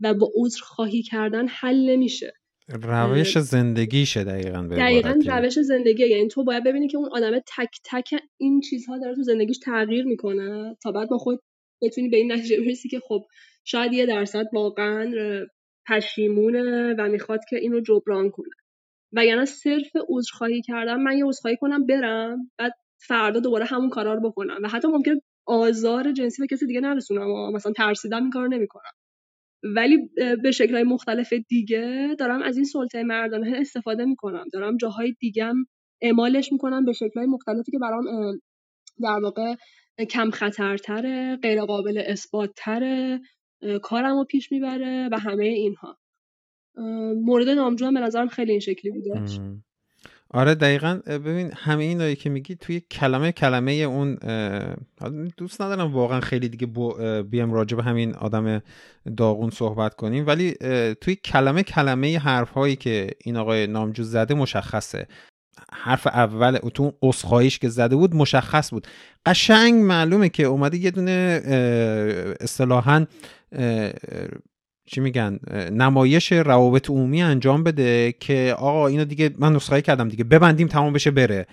و با عذر خواهی کردن حل نمیشه. روش زندگیشه دقیقا به دقیقا روش زندگی یعنی تو باید ببینی که اون آدمه تک تک این چیزها داره تو زندگیش تغییر می‌کنه تا بعد با خود بتونی به این نتیجه برسی که خب شاید یه درصد واقعا پشیمونه و می‌خواد که اینو جبران کنه. و یعنی صرف عذرخواهی کردن من یه عذرخواهی کنم برم بعد فردا دوباره همون کارا رو بکنم و حتی ممکن آزار جنسی به کسی دیگه نرسونم مثلا ترسیدم این کارو نمی‌کنم. ولی به شکلهای مختلف دیگه دارم از این سلطه مردانه استفاده می‌کنم. دارم جاهای دیگم اعمالش می‌کنم به شکلهای مختلفی که برام در واقع کم خطرتره غیر قابل اثبات تره کارم رو پیش می‌بره و همه اینها. مورد نامجو هم به نظرم خیلی این شکلی بوده. آره دقیقا ببین همه اینایی که میگی توی کلمه کلمه اون دوست ندارم واقعا خیلی دیگه بیام راجع به همین آدم داغون صحبت کنیم ولی توی کلمه کلمه حرف هایی که این آقای نامجو زده مشخصه. حرف اول تو اون که زده بود مشخص بود. قشنگ معلومه که اومده یه دونه اصطلاحا چی میگن نمایش روابط عمومی انجام بده که آقا اینو دیگه من نسخه کردم دیگه ببندیم تمام بشه بره.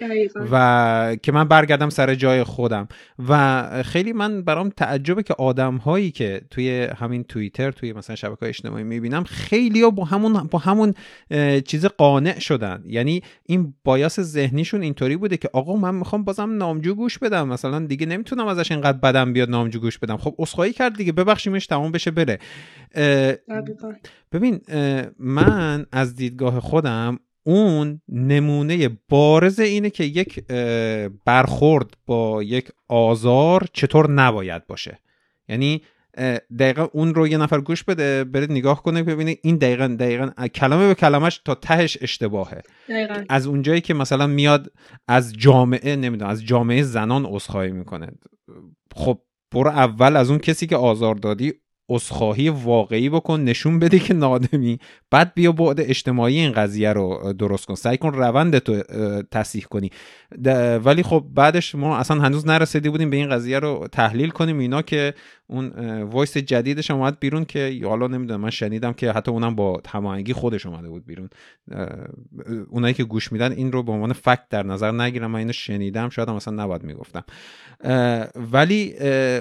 و که من برگردم سر جای خودم. و خیلی من برام تعجبه که آدم هایی که توی همین توییتر توی مثلا شبکه اجتماعی می‌بینم خیلی ها با همون با همون چیز قانع شدن. یعنی این بایاس ذهنیشون اینطوری بوده که آقا من می‌خوام بازم نامجو گوش بدم. مثلا دیگه نمی‌تونم ازش اینقدر بدم بیاد نامجو گوش بدم. خب اسخایی کرد دیگه ببخشیمش تمام بشه بره. ببین من از دیدگاه خودم اون نمونه بارز اینه که یک برخورد با یک آزار چطور نباید باشه. یعنی دقیقا اون رو یه نفر گوش بده بره نگاه کنه ببینه این دقیقا دقیقا کلمه به کلمش تا تهش اشتباهه. دقیقا. از اونجایی که مثلا میاد از جامعه نمی‌دونم از جامعه زنان عذرخواهی می‌کنه. خب برو اول از اون کسی که آزار دادی اسخاهی واقعی بکن نشون بده که نادمی. بعد بیا بعد اجتماعی این قضیه رو درست کن. سعی کن روند تو تصیح کنی. ولی خب بعدش ما اصلا هنوز نرسیده بودیم به این قضیه رو تحلیل کنیم. اینا که اون وایس جدیدش اومد بیرون که حالا نمی‌دونم من شنیدم که حتی اونم با هماهنگی خودش اومده بود بیرون. اونایی که گوش میدن این رو به عنوان فکت در نظر نگیرم. من اینو شنیدم شاید هم اصلا نباید می‌گفتم. ولی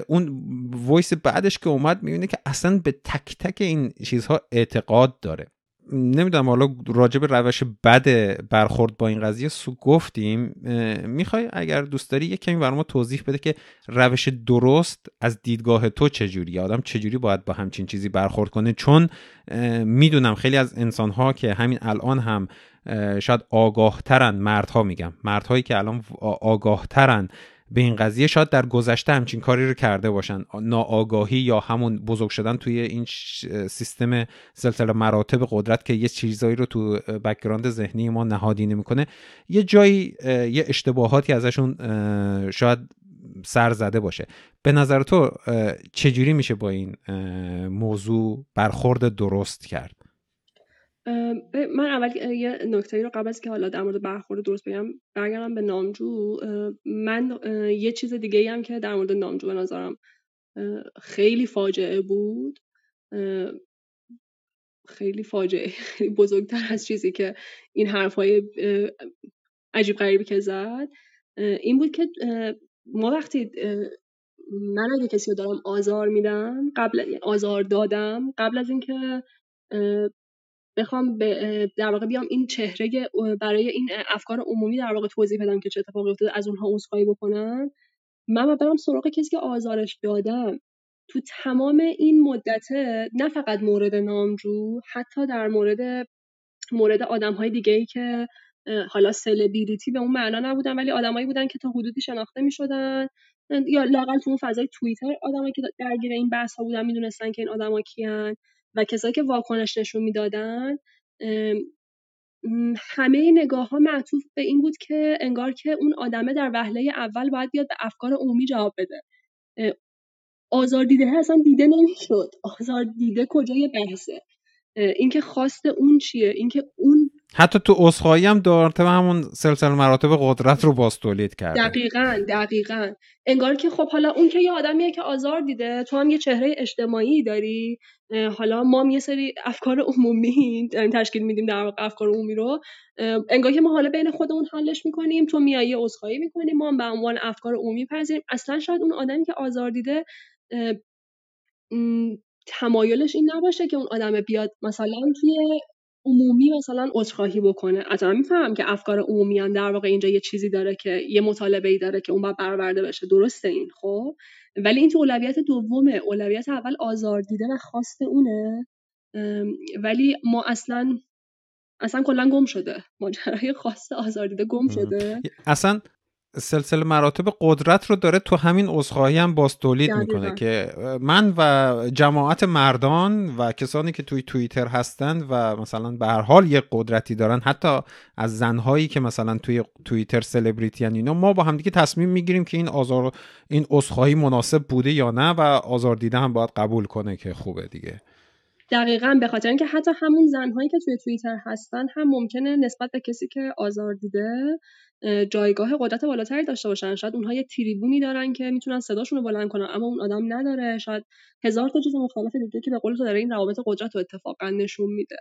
اون وایس بعدش که اومد می‌بینه که اصلا به تک تک این چیزها اعتقاد داره. نمی‌دونم حالا راجع به روش بد برخورد با این قضیه سو گفتیم. می‌خوای اگر دوست داری یه کمی برای ما توضیح بده که روش درست از دیدگاه تو چجوری؟ آدم چجوری باید با همچین چیزی برخورد کنه؟ چون می‌دونم خیلی از انسانها که همین الان هم شاید آگاهترن مردها میگم. مردهایی که الان آگاهترن به این قضیه شاید در گذشته همچین کاری رو کرده باشن. ناآگاهی یا همون بزرگ شدن توی این سیستم سلسله مراتب قدرت که یه چیزایی رو تو بکگراند ذهنی ما نهادینه می‌کنه یه جایی یه اشتباهاتی ازشون شاید سر زده باشه. به نظر تو چجوری میشه با این موضوع برخورد درست کرد؟ من اول یه نکته رو قبل از که حالا در مورد برخورد درست بگم برگردم به نامجو. من یه چیز دیگه هم که در مورد نامجو به نظرم خیلی فاجعه بود. خیلی فاجعه خیلی بزرگتر از چیزی که این حرفای عجیب غریبی که زد. این بود که ما وقتی من اگه کسی رو دارم آزار میدم قبل آزار دادم قبل از اینکه بخوام در واقع بیام این چهره برای این افکار عمومی در واقع توضیح بدم که چه اتفاقی افتاده از اونها عذرخواهی بکنم. من برم سراغ کسی که آزارش دادم. تو تمام این مدت نه فقط مورد نامجو حتی در مورد مورد آدم های دیگه ای که حالا سلبریتی به اون معنا نبودن ولی آدمایی بودن که تا حدودی شناخته می شدن یا لاقل تو اون فضای توییتر آدمایی که درگیر این بحث ها بودن می‌دونستن که این آدما کیان. و کسایی که واکنش نشون می‌دادن همه نگاه ها معطوف به این بود که انگار که اون آدمه در وهله اول باید بیاد به افکار عمومی جواب بده. آزار دیده اصلا دیده نمی‌شد. آزار دیده کجای بحثه؟ اینکه خواست اون چیه؟ اینکه اون حتی تو اسخایی هم دارته همون سلسله مراتب قدرت رو باز تولید کرده. دقیقا دقیقا. انگار که خب حالا اون که یه آدمیه که آزار دیده تو هم یه چهره اجتماعی داری. حالا ما هم یه سری افکار عمومی تشکیل میدیم در واقع افکار عمومی رو. انگار که ما حالا بین خودمون حلش می‌کنیم تو میایی عذرخواهی می‌کنیم ما هم به عنوان افکار عمومی پذیریم. اصلا شاید اون آدمی که آزار دیده تمایلش این نباشه که اون آدم بیاد مثلا توی عمومی مثلا عذرخواهی بکنه. از می‌فهمم که افکار عمومی هم در واقع اینجا یه چیزی داره که یه مطالبه ای داره که اون باید برآورده بشه. درسته این خب؟ ولی این تو اولویت دومه اولویت اول آزار دیده و خواست اونه. ولی ما اصلا اصلا کلا گم شده. ماجرای خواست آزار دیده گم شده. اصلا سلسله مراتب قدرت رو داره تو همین عذرخواهی هم باز تولید می‌کنه که من و جماعت مردان و کسانی که توی توییتر هستند و مثلا به هر حال یک قدرتی دارن حتی از زنهایی که مثلا توی توییتر سلبریتی اینا ما با همدیگه تصمیم می‌گیریم که این آزار این عذرخواهی مناسب بوده یا نه و آزار دیده هم باید قبول کنه که خوبه دیگه. دقیقا به خاطر اینکه حتی همون زنهایی که توی توییتر هستن هم ممکنه نسبت به کسی که آزار دیده جایگاه قدرت بالاتری داشته باشن. شاید اونها یه تریبونی دارن که می‌تونن صداشون رو بلند کنن اما اون آدم نداره. شاید هزار تا چیز مختلف دیگه که به قول تو داره این روابط قدرت رو اتفاقا نشون میده.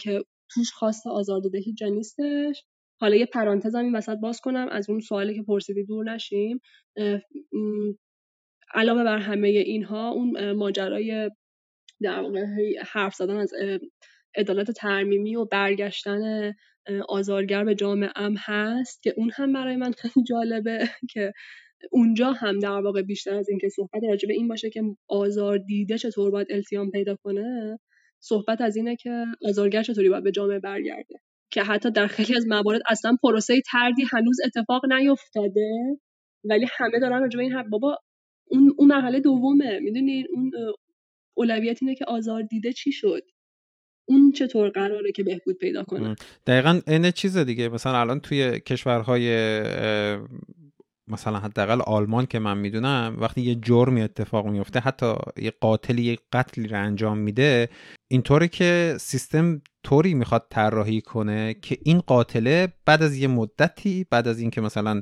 که توش خواست آزاردهدهی جا نیستش. حالا یه پرانتز هم این وسط باز کنم از اون سوالی که پرسیدی دور نشیم. علاوه بر همه اینها اون ماجرای در واقع حرف زدن از عدالت ترمیمی و برگشتن آزارگر به جامعه ام هست که اون هم برای من خیلی جالبه که اونجا هم در واقع بیشتر از اینکه صحبت راجع به این باشه که آزار دیده چطور باید التیام پیدا کنه صحبت از اینه که آزارگر چطوری باید به جامعه برگرده. که حتی در خیلی از موارد اصلا پروسه تردی هنوز اتفاق نیفتاده ولی همه دارن راجع به این حرف. بابا اون اون مرحله دومه می‌دونین؟ اون اولویت اینه که آزار دیده چی شد؟ اون چطور قراره که بهبود پیدا کنه؟ دقیقا این چیز دیگه. مثلا الان توی کشورهای مثلا حداقل آلمان که من می‌دونم وقتی یه جرمی اتفاق میفته حتی یه قاتلی یه قتلی رو انجام میده اینطوری که سیستم طوری می‌خواد طراحی کنه که این قاتله بعد از یه مدتی بعد از اینکه مثلا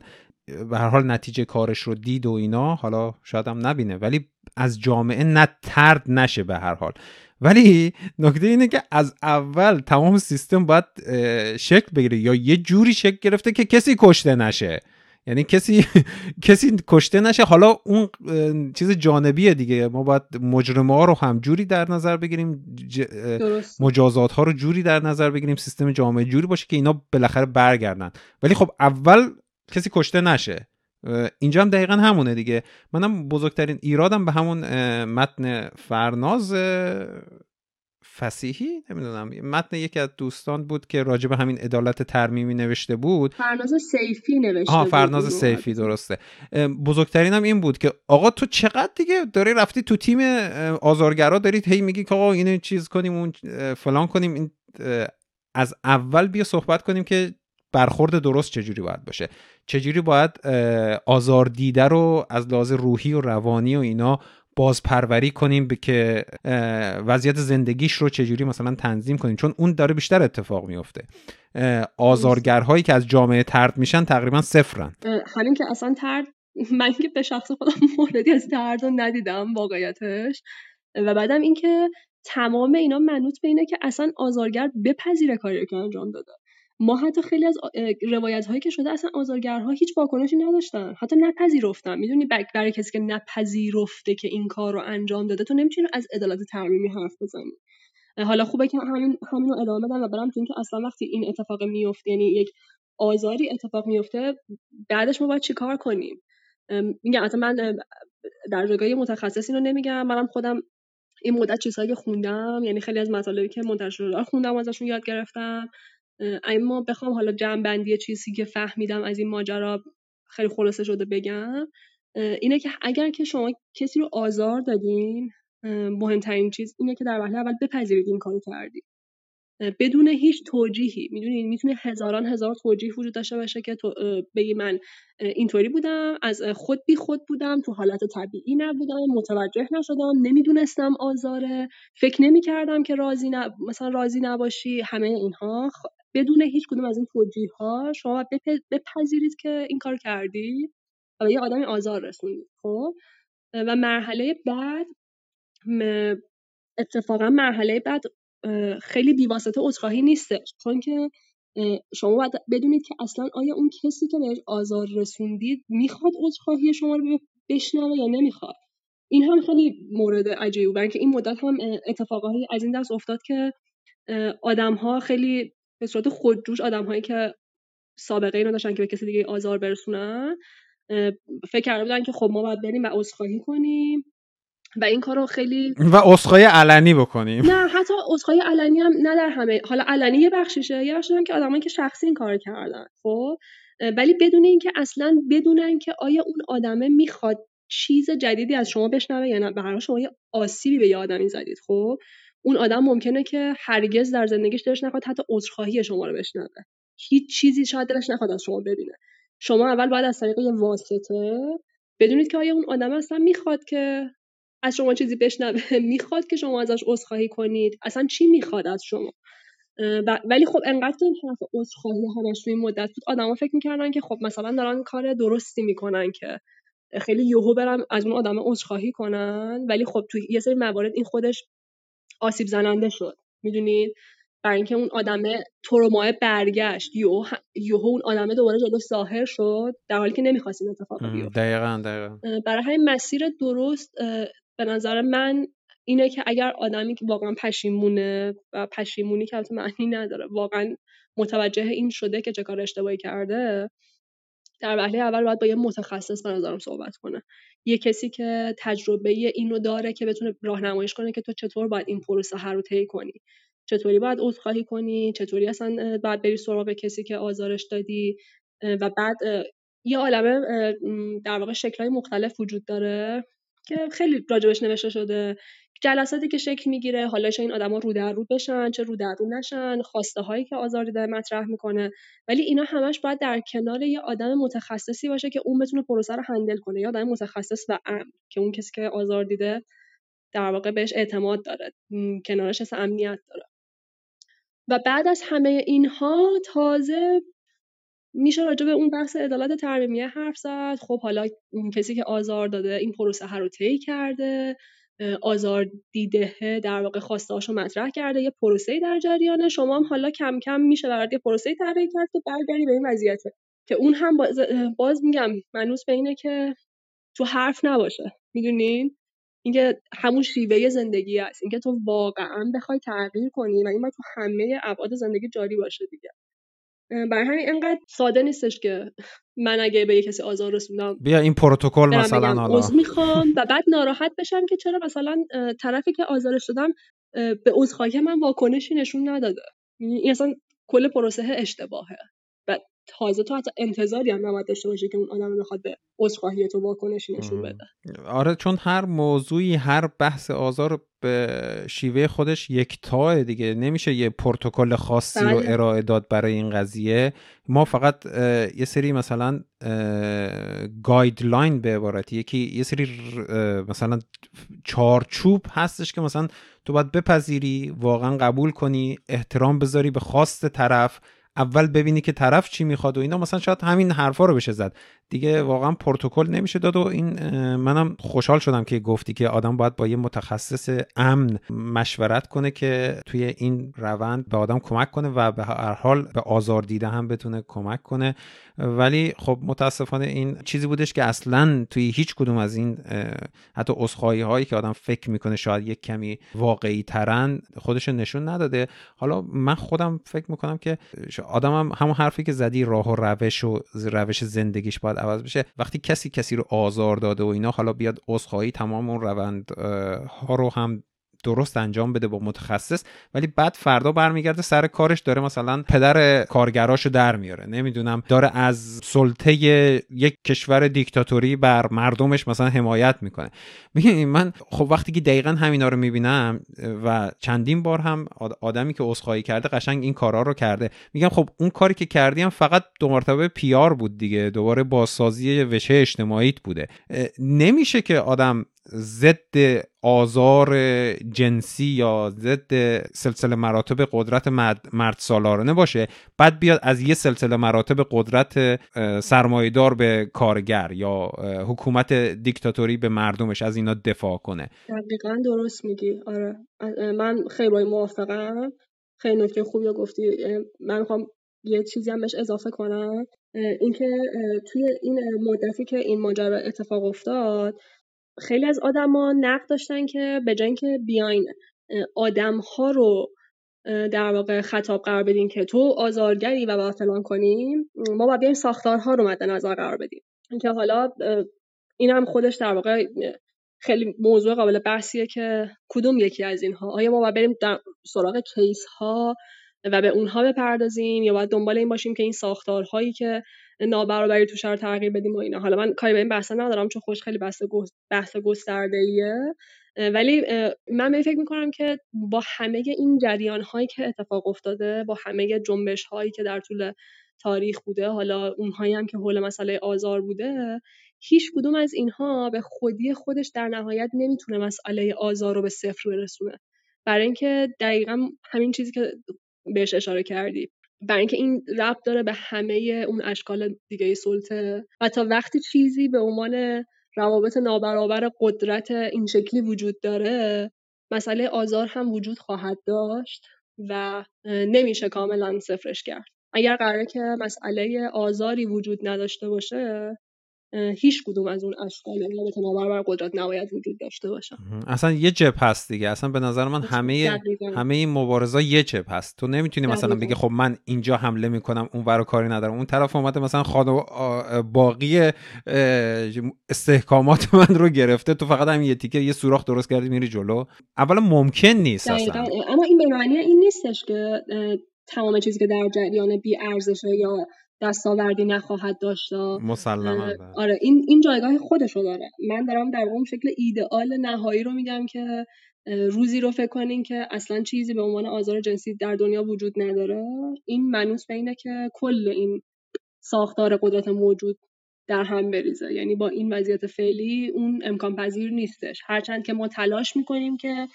به هر حال نتیجه کارش رو دید و اینا حالا شاید هم نبینه. ولی از جامعه نه ترد نشه به هر حال. ولی نکته اینه که از اول تمام سیستم باید شکل بگیره یا یه جوری شکل گرفته که کسی کشته نشه. یعنی کسی کسی کشته نشه. حالا اون چیز جانبیه دیگه. ما باید مجرمه ها رو هم جوری در نظر بگیریم مجازات ها رو جوری در نظر بگیریم سیستم جامعه جوری باشه که اینا بالاخره برگردن. ولی خب اول کسی کشته نشه. اینجا هم دقیقا همونه دیگه. منم بزرگترین ایرادم به همون متن فرناز فسیحی؟ نمی‌دونم. متن یکی از دوستان بود که راجع به همین عدالت ترمیمی نوشته بود. فرناز سیفی نوشته آها فرناز سیفی درسته. بزرگترین هم این بود که آقا تو چقدر دیگه داری رفتی تو تیم آزارگرا دارید هی میگی که آقا اینو چیز کنیم اون فلان کنیم. این از اول بیا صحبت کنیم که برخورد درست چجوری باید باشه؟ چجوری باید آزار دیده رو از لحاظ روحی و روانی و اینا بازپروری کنیم به که وضعیت زندگیش رو چجوری مثلا تنظیم کنیم؟ چون اون داره بیشتر اتفاق میفته. آزارگرهایی که از جامعه ترد میشن تقریبا صفرن. همین که اصلا ترد من که به شخص خودم موردی از ترد ندیدم واقعیتش. و بعدم اینکه تمام اینا منوط به اینه که اصلا آزارگر بپذیره کاری که انجام داده. ما حتی خیلی از روایت هایی که شده اصلا آزارگرها هیچ واکنشی نداشتن. حتی نپذیرفتن. می‌دونی برای کسی که نپذیرفته که این کار رو انجام داده تو نمی‌تونی از عدالت ترمیمی حرف بزنی. حالا خوبه که همین همین رو ادامه بدم و برم تو اینکه اصلا وقتی این اتفاق میفته یعنی یک آزاری اتفاق میفته بعدش ما باید چیکار کنیم؟ میگم اصلا من در جایگاه متخصص رو نمیگم. منم خودم این مدت چیزهایی خوندم یعنی خیلی از مطالبی که منتشر شده خوندم ازشون یاد گرفتم. اما بخوام حالا جمع چیزی که فهمیدم از این ماجرا خیلی خلاصه شده بگم اینه که اگر که شما کسی رو آزار دادین مهمترین چیز اینه که در وهله اول بپذیرید این کارو کردید بدون هیچ توجیهی. می‌دونید می‌تونه هزاران هزار توجیه وجود داشته باشه که تو بگی من اینطوری بودم از خود بی خود بودم تو حالت طبیعی نبودم متوجه نشدم نمی‌دونستم آزاره فکر نمی‌کردم که راضی مثلا راضی نباشی همه اینها. بدون هیچ کدوم از این توجیه ها شما بپذیرید که این کار کردی و یه آدمی آزار رسوندید خب؟ و مرحله بعد اتفاقا مرحله بعد خیلی بیواسطه عذرخواهی نیستش. چون که شما باید بدونید که اصلا آیا اون کسی که بهش آزار رسوندید می‌خواد عذرخواهی شما رو بشنوه یا نمی‌خواد. این هم خیلی مورد عجیبی بود که این مدت هم اتفاقایی از این دست افتاد که آدم ها خیلی به صورت خودجوش آدم هایی که سابقه اینو داشتن که به کسی دیگه آزار برسونن فکر کرده بودن که خب ما باید بریم و عذرخواهی کنیم و این کارو خیلی و عذرخواهی علنی بکنیم. نه حتی عذرخواهی علنی هم نه در همه حالا علنی یه بخششه یه بخشش که آدمایی که شخصی این کار کردن خب؟ ولی بدون اینکه اصلا بدونن که آیا اون آدمه می‌خواد چیز جدیدی از شما بشنوه یا نه به شما یه آسیبی به یه آدمی زدید خب؟ اون آدم ممکنه که هرگز در زندگیش دلش نخواد حتی عذرخواهی شما رو بشنوه. هیچ چیزی شاید دلش نخواد از شما ببینه. شما اول باید از طریق واسطه بدونید که آیا اون آدم اصلا می‌خواد که از شما چیزی بشنوه می‌خواد که شما ازش عذرخواهی کنید اصلا چی می‌خواد از شما؟ ولی خب انقدر این حرف عذرخواهی همش توی مدت بود آدما فکر می‌کردن که خب مثلا دارن کار درستی می‌کنن که خیلی یهو برن از اون آدم عذرخواهی کنن ولی خب توی یه سری موارد این خودش آسیب زننده شد. می‌دونید؟ برای اینکه اون آدمه ترومای برگشت. یهو یهو اون آدمه دوباره جلو ظاهر شد در حالی که نمی‌خواست این اتفاق بیفته. دقیقاً دقیقاً. برای همین مسیر درست به نظر من اینه که اگر آدمی که واقعا پشیمونه و پشیمونی که البته معنی نداره واقعا متوجه این شده که چه کار اشتباهی کرده در وهله اول باید با یه متخصص به نظرم صحبت کنه. یه کسی که تجربه اینو داره که بتونه راهنماییش کنه که تو چطور باید این پروسه رو طی کنی. چطوری باید عذرخواهی کنی؟ چطوری اصلا باید بری سراغ کسی که آزارش دادی؟ و بعد یه عالمه در واقع شکلهای مختلف وجود داره که خیلی راجبش نوشته شده. جلساتی که شکل می‌گیره حالا چه این آدما رو در رو بشن چه رو در رو نشن خواسته هایی که آزار دیده مطرح می‌کنه. ولی اینا همش باید در کنار یه آدم متخصصی باشه که اون بتونه پروسه رو هندل کنه. یا آدم متخصص و امن که اون کسی که آزار دیده در واقع بهش اعتماد داره. کنارش از امنیت داره. و بعد از همه اینها تازه میشه راجع به اون بحث عدالت ترمیمیه حرف زد. خب حالا اون کسی که آزار داده این پروسه رو طی کرده. آزار دیده در واقع خواسته هاشو مطرح کرده یه پروسه در جریانه. شما هم حالا کم کم میشه برات یه پروسه طراحی کرد که برگردی به این وضعیته. که اون هم باز, باز میگم منوس به اینه که تو حرف نباشه. می‌دونین اینکه همون شیوه زندگی است. اینکه تو واقعا بخوای تغییر کنی و این باید تو همه ابعاد زندگی جاری باشه دیگه. برای همین انقدر ساده نیستش که من اگه به یه کسی آزار رسوندم بیا این پروتکل مثلا حالا. می‌خوام و بعد ناراحت بشم که چرا مثلا طرفی که آزارش دادم به عذرخواهی من واکنشی نشون نداده. این اصلا کل پروسه اشتباهه. تازه تو حتی انتظاری هم نباید داشته باشی که اون آدم بخواد به عذرخواهی تو واکنشی نشون بده. آره چون هر موضوعی هر بحث آزار به شیوه خودش یکتاه دیگه. نمیشه یه پروتکل خاصی رو بله. ارائه داد برای این قضیه. ما فقط یه سری مثلا گایدلاین به عبارتی یکی یه سری مثلا چارچوب هستش که مثلا تو باید بپذیری واقعا قبول کنی احترام بذاری به خواست طرف. اول ببینی که طرف چی می‌خواد و اینا مثلا شاید همین حرفا رو بشه زد. دیگه واقعا پروتکل نمیشه داد و این منم خوشحال شدم که گفتی که آدم باید با یه متخصص امن مشورت کنه که توی این روند به آدم کمک کنه و به هر حال به آزار دیده هم بتونه کمک کنه. ولی خب متاسفانه این چیزی بودش که اصلا توی هیچ کدوم از این حتی اسخایی هایی که آدم فکر می‌کنه شاید یک کمی واقعی ترن خودش نشون نداده. حالا من خودم فکر می‌کنم که آدم هم همون حرفی که زدی راه و روش و روش زندگیش باید عوض بشه. وقتی کسی کسی رو آزار داده و اینا حالا بیاد عذرخواهی تمام اون روند ها رو هم درست انجام بده با متخصص ولی بعد فردا برمیگرده سر کارش داره مثلا پدر کارگراشو در میاره. نمی‌دونم داره از سلطه یک کشور دیکتاتوری بر مردمش مثلا حمایت می‌کنه. میگه من خب وقتی که دقیقا همینا رو می‌بینم و چندین بار هم آدمی که عذرخواهی کرده قشنگ این کارا رو کرده. میگم خب اون کاری که کردیم فقط دو مرتبه پیار بود دیگه دوباره بازسازی وشه اجتماعیت بوده نمیشه که آدم ضد آزار جنسی یا ضد سلسله مراتب قدرت مرد سالارانه باشه بعد بیاد از یه سلسله مراتب قدرت سرمایدار به کارگر یا حکومت دیکتاتوری به مردمش از اینا دفاع کنه. دقیقا درست میگی. آره. من خیلی موافقم. خیلی نکته خوبی گفتی. من می‌خوام یه چیزی هم بهش اضافه کنم. اینکه توی این مدتی که این ماجرا اتفاق افتاد خیلی از آدما نقد داشتن که به جای اینکه بیاین آدم ها رو در واقع خطاب قرار بدین که تو آزارگری و باید فلان کنیم ما باید بیایم ساختارها رو مد نظر قرار بدیم. که حالا این هم خودش در واقع خیلی موضوع قابل بحثیه که کدوم یکی از اینها؟ آیا ما باید بریم در سراغ کیس ها و به اونها بپردازیم یا باید دنبال این باشیم که این ساختارهایی که نابرابری تو رو تغییر بدیم و اینا. حالا من کاری به این بحث ندارم چون خوش خیلی بحث بحث گسترده ایه ولی من به فکر می‌کنم که با همه این جریان هایی که اتفاق افتاده با همه جنبش هایی که در طول تاریخ بوده حالا اونهایی هم که حول مسئله آزار بوده هیچ کدوم از اینها به خودی خودش در نهایت نمی‌تونه مسئله آزار رو به صفر برسونه. برای اینکه دقیقا همین چیزی که بهش اشاره کردی. برای اینکه این ربط داره به همه اون اشکال دیگه سلطه. و تا وقتی چیزی به عنوان روابط نابرابر قدرت این شکلی وجود داره مسئله آزار هم وجود خواهد داشت و نمیشه کاملا صفرش کرد. اگر قراره که مسئله آزاری وجود نداشته باشه هیچ کدوم از اون اشکال رابطه بر قدرت نباید وجود داشته باشن. اصلا یه جب هست دیگه. اصلا به نظر من همه همه این مبارزه یه جب هست. تو نمی‌تونی مثلا بگی خب من اینجا حمله می‌کنم اون ور کاری ندارم. اون طرف اومده مثلا خانو باقی استحکامات من رو گرفته. تو فقط همین یه تیکه یه سوراخ درست کردی میری جلو. اولا ممکن نیست اصلا. اما این به معنی این نیستش که تمام چیزی که در جریان بی ارزشه یا دستاوردی نخواهد داشت مسلما آره این این جایگاه خودشو داره. من دارم در اون شکل ایدئال نهایی رو میگم که روزی رو فکر کنین که اصلا چیزی به عنوان آزار جنسی در دنیا وجود نداره. این منوس به اینه که کل این ساختار قدرت موجود در هم بریزه. یعنی با این وضعیت فعلی اون امکان پذیر نیستش. هرچند که ما تلاش می‌کنیم که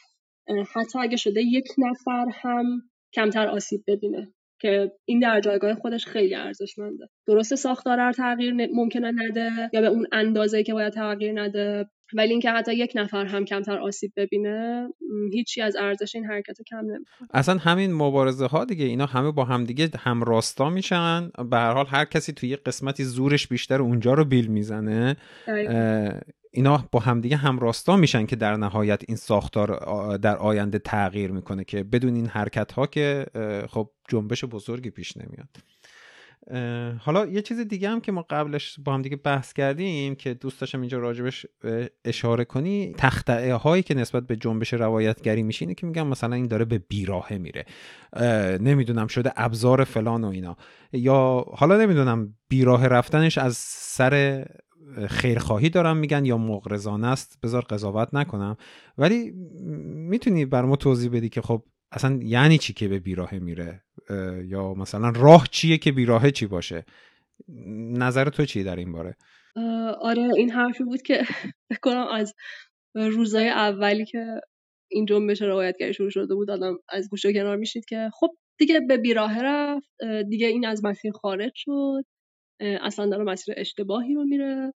حتی اگه شده یک نفر هم کمتر آسیب ببینه. که این در جایگاه خودش خیلی ارزشمنده. درست ساختار تغییر ممکنه نده یا به اون اندازه که باید تغییر نده ولی اینکه حتی یک نفر هم کمتر آسیب ببینه هیچی از ارزش این حرکت کم نمی‌کنه اصلا همین مبارزه ها دیگه اینا همه با همدیگه هم راستا میشن. به هر حال هر کسی توی قسمتی زورش بیشتر اونجا رو بیل می‌زنه. اینا با همدیگه همراستا میشن که در نهایت این ساختار در آینده تغییر می‌کنه که بدون این حرکت ها که خب جنبش بزرگی پیش نمیاد. حالا یه چیز دیگه هم که ما قبلش با هم دیگه بحث کردیم که دوست داشتم اینجا راجبش اشاره کنی تختعه هایی که نسبت به جنبش روایتگری میشینه که میگم مثلا این داره به بیراهه میره. نمی‌دونم شده ابزار فلان و اینا. یا حالا نمی‌دونم بیراه رفتنش از سر خیرخواهی دارم میگن یا مغرضانه است بذار قضاوت نکنم. ولی می‌تونی بر ما توضیح بدی که خب اصلا یعنی چی که به بیراهه میره؟ یا مثلا راه چیه که بیراهه چی باشه؟ نظر تو چیه در این باره؟ آره این حرفی بود که بکنم از روزای اولی که این جنبش روایتگری شروع شده بود آدم از گوشه کنار میشید که خب دیگه به بیراهه رفت دیگه این از مسیر خارج شد اصلا داره مسیر اشتباهی رو میره.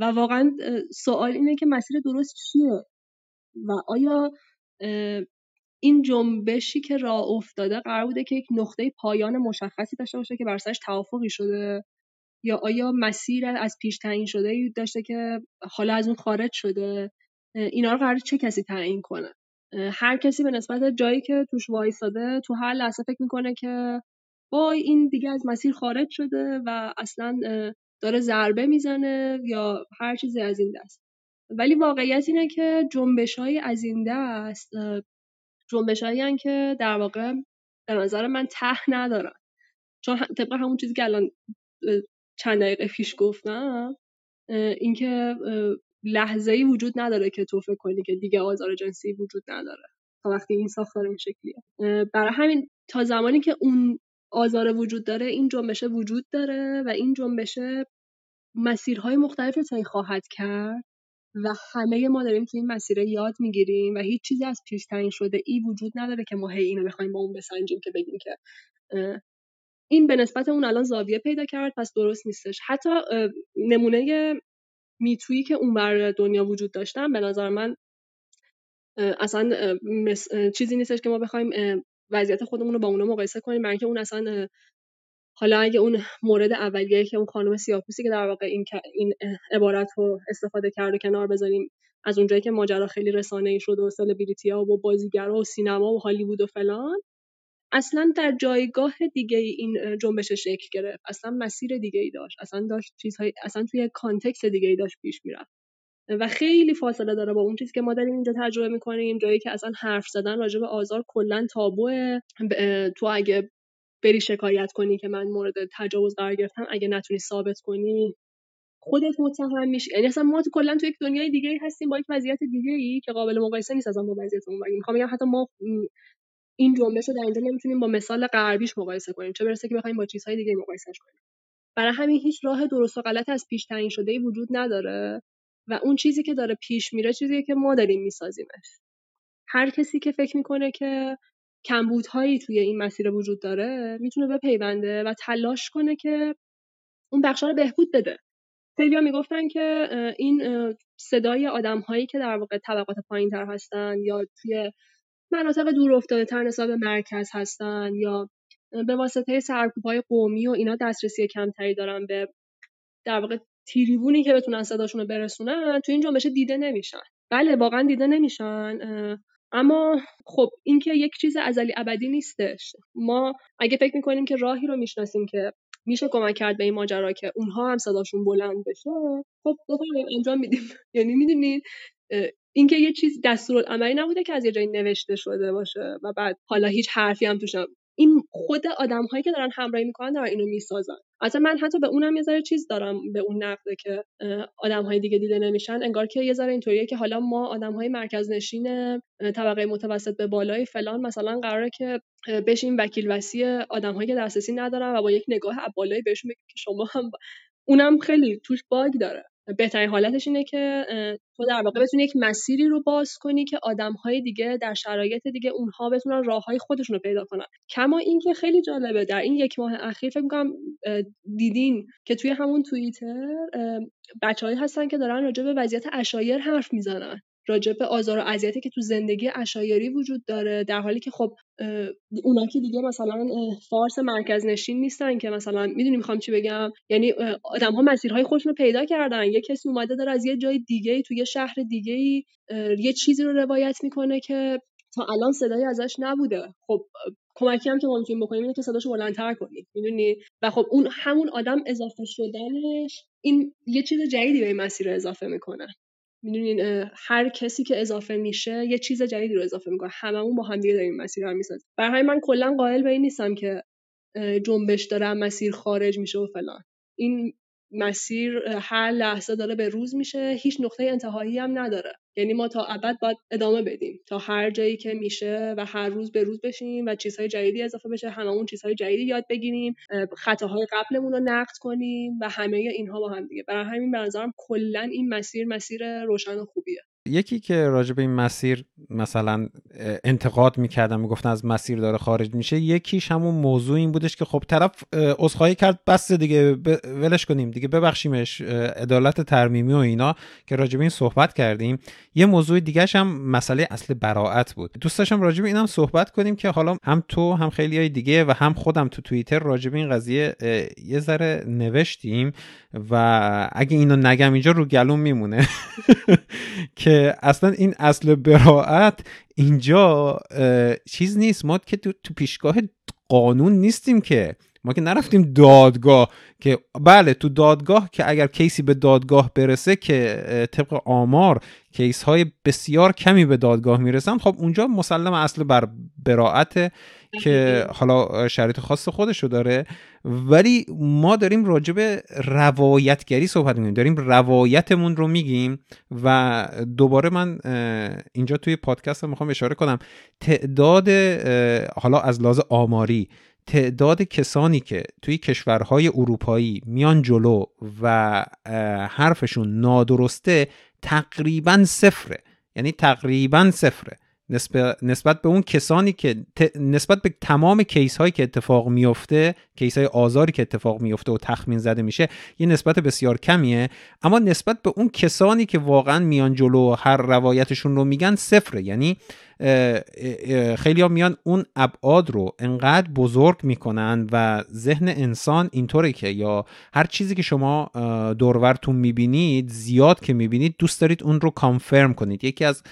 و واقعا سوال اینه که مسیر درست چیه؟ و آیا این جنبشی که راه افتاده قرار بوده که یک نقطه پایان مشخصی داشته باشه که بر توافقی شده؟ یا آیا مسیر از پیش تعیین شده داشته که حالا از اون خارج شده؟ اینا رو قرار چه کسی تعیین کنه؟ هر کسی به نسبت جایی که توش وایساده تو هر لحظه فکر می‌کنه که وای این دیگه از مسیر خارج شده و اصلا داره ضربه می‌زنه یا هر چیزی از این دست. ولی واقعیت اینه که جنبش های از این دست جنبش هایی که در واقع به نظر من ته ندارن. چون طبق همون چیزی که الان چند دقیقه پیش گفتم اینکه لحظه ای وجود نداره که تو فکر کنی که دیگه آزار جنسی وجود نداره. تا وقتی این ساختار این شکلیه. برای همین تا زمانی که اون آزار وجود داره این جنبشه وجود داره و این جنبشه مسیرهای مختلف رو خواهد کرد و همه ما داریم تو این مسیر یاد می‌گیریم و هیچ چیزی از پیش تعیین شده ای وجود نداره که ما هی اینو بخوایم با اون بسنجیم که بگیم که این به نسبت اون الان زاویه پیدا کرد پس درست نیستش. حتی نمونه میتویی که اون بر دنیا وجود داشتن به نظر من اصلا چیزی نیستش که ما بخوایم وضعیت خودمون رو با اونا مقایسه کنیم برای اینکه اون اصلا حالا اگه اون مورد اولیه که اون خانم سیاپوسی که در واقع این این عبارت رو استفاده کرده کنار بذاریم از اونجایی که ماجرا خیلی رسانه ای شد و سلبریتی‌ها و بازیگرا و سینما و هالیوود و فلان اصلا در جایگاه دیگه این جنبش شکل گرفت. اصلا مسیر دیگه ای داشت. اصلا داشت چیزهای اصلا توی کانتکست دیگه ای داشت پیش می‌رفت. و خیلی فاصله داره با اون چیزی که ما داریم اینجا تجربه می‌کنیم جایی که اصلا حرف زدن راجع به آزار کلا تابوه. تو اگه بری شکایت کنی که من مورد تجاوز قرار گرفتم اگه نتونی ثابت کنی. خودت متهم میشی. یعنی اصلا ما تو کلا تو یک دنیای دیگه هستیم با یک وضعیت دیگه ای که قابل مقایسه نیست از با وضعیت اون می‌خوام بگم حتی ما این جنبش رو در اینجا نمی‌تونیم با مثال غربیش مقایسه کنیم. چه برسه که بخوایم با چیزهای دیگه مقایسهش کنیم. برای همین هیچ راه درست و غلط از پیش تعیین شده ای وجود نداره و اون چیزی که داره پیش میره چیزیه که ما داریم میسازیمش. هر کسی که فکر می‌کنه که کمبودهایی توی این مسیر وجود داره می‌تونه بپیونده و تلاش کنه که اون بخشا رو بهبود بده. خیلی می‌گفتن که این صدای آدم هایی که در واقع طبقات پایین تر هستن یا توی مناطق دور افتاده تر نسبت به مرکز هستن یا به واسطه سرکوب های قومی و اینا دسترسی کمتری دارن به در واقع تیریبونی که بتونن صداشون رو برسونن تو این جنبش دیده نمیشن. بله واقعا دیده نمیشن. اما خب این که یک چیز ازلی ابدی نیستش. ما اگه فکر می‌کنیم که راهی رو می‌شناسیم که میشه کمک کرد به این ماجرا که اونها هم صداشون بلند بشه خب بفرمایید انجام میدیم. یعنی می‌دونید اینکه یه چیز دستورالعملی نبوده که از یه جایی نوشته شده باشه و بعد حالا هیچ حرفی هم توش این خود آدم هایی که دارن همراهی می‌کنن دارن اینو می‌سازن. اصلا من حتی به اونم یه ذره چیز دارم به اون نقده که آدم های دیگه دیده نمیشن. انگار که یه ذره اینطوریه که حالا ما آدم های مرکز نشین طبقه متوسط به بالای فلان مثلا قراره که بشیم وکیل وسی آدم هایی که دسترسی ندارن و با یک نگاه بالایی بهشون بگیم که شما هم اونم خیلی توش باگ داره. بهترین حالتش اینه که تو در واقع بتونی یک مسیری رو باز کنی که های دیگه در شرایط دیگه اونها بتونن های خودشون رو پیدا کنن. کما اینکه خیلی جالبه در این یک ماه اخیر فکر می‌کنم دیدین که توی همون توییتر بچههایی هستن که دارن راجع به وضعیت اشایر حرف می‌زنن. راجع به آزار و اذیتی که تو زندگی اشایری وجود داره در حالی که خب اونا که دیگه مثلا فارس مرکز نشین نیستن که مثلا می‌دونی می‌خوام چی بگم؟ یعنی آدم ها مسیرهای خودشون رو پیدا کردن. یه کسی اومده داره از یه جای دیگه تو یه شهر دیگه یه چیزی رو روایت می‌کنه که تا الان صدایی ازش نبوده. خب کمکی هم که ما می‌تونیم بکنیم اینه که صداشو بلندتر کنیم. می‌دونی؟ و خب اون همون آدم اضافه شدنش این یه چیز جدیدی به این مسیر اضافه می‌کنه. می‌دونین هر کسی که اضافه میشه یه چیز جدیدی رو اضافه می‌کنه. هممون با هم دیگه داریم مسیر رو می‌سازیم. برای من کلا قائل به این نیستم که جنبش داره مسیر خارج میشه و فلان. این مسیر هر لحظه داره به روز میشه هیچ نقطه انتهایی هم نداره. یعنی ما تا ابد باید ادامه بدیم. تا هر جایی که میشه و هر روز به روز بشیم و چیزهای جدیدی اضافه بشه هممون چیزهای جدیدی یاد بگیریم خطاهای قبلمون رو نقد کنیم و همه اینها با هم دیگه. برای همین به نظرم کلا این مسیر مسیر روشن و خوبیه. یکی که راجع به این مسیر مثلا انتقاد می‌کردم می‌گفتن از مسیر داره خارج میشه یکیش همون موضوع این بودش که خب طرف عذرخواهی کرد بس دیگه ولش کنیم دیگه ببخشیمش عدالت ترمیمی و اینا که راجع به این صحبت کردیم. یه موضوع دیگه هم مسئله اصل براعت بود. دوست داشتم راجع به اینم صحبت کنیم که حالا هم تو هم خیلی های دیگه و هم خودم تو توییتر راجع به این قضیه یه ذره نوشتیم و اگه اینو نگم اینجا رو گلوم میمونه. که اصلا این اصل براعت اینجا چیز نیست. ما که تو, پیشگاه قانون نیستیم که. ما که نرفتیم دادگاه که بله تو دادگاه که اگر کیسی به دادگاه برسه که طبق آمار کیس های بسیار کمی به دادگاه می‌رسن خب اونجا مسلم اصل بر براعت که حالا شرایط خاص خودشو داره. ولی ما داریم راجع به روایتگری صحبت می‌کنیم. داریم روایتمون رو میگیم و دوباره من اینجا توی پادکست می‌خوام اشاره کنم. تعداد حالا از لحاظ آماری تعداد کسانی که توی کشورهای اروپایی میان جلو و حرفشون نادرسته تقریبا صفره. یعنی تقریبا صفره. نسبت به اون کسانی که نسبت به تمام کیس هایی که اتفاق میفته کیس های آزاری که اتفاق میفته و تخمین زده میشه یه نسبت بسیار کمیه. اما نسبت به اون کسانی که واقعا میان جلو هر روایتشون رو میگن صفره. یعنی خیلی ها میان اون ابعاد رو انقدر بزرگ می‌کنن و ذهن انسان اینطوره که یا هر چیزی که شما دورورتون می‌بینید زیاد که می‌بینید دوست دارید اون رو کانفرم کنید. یکی از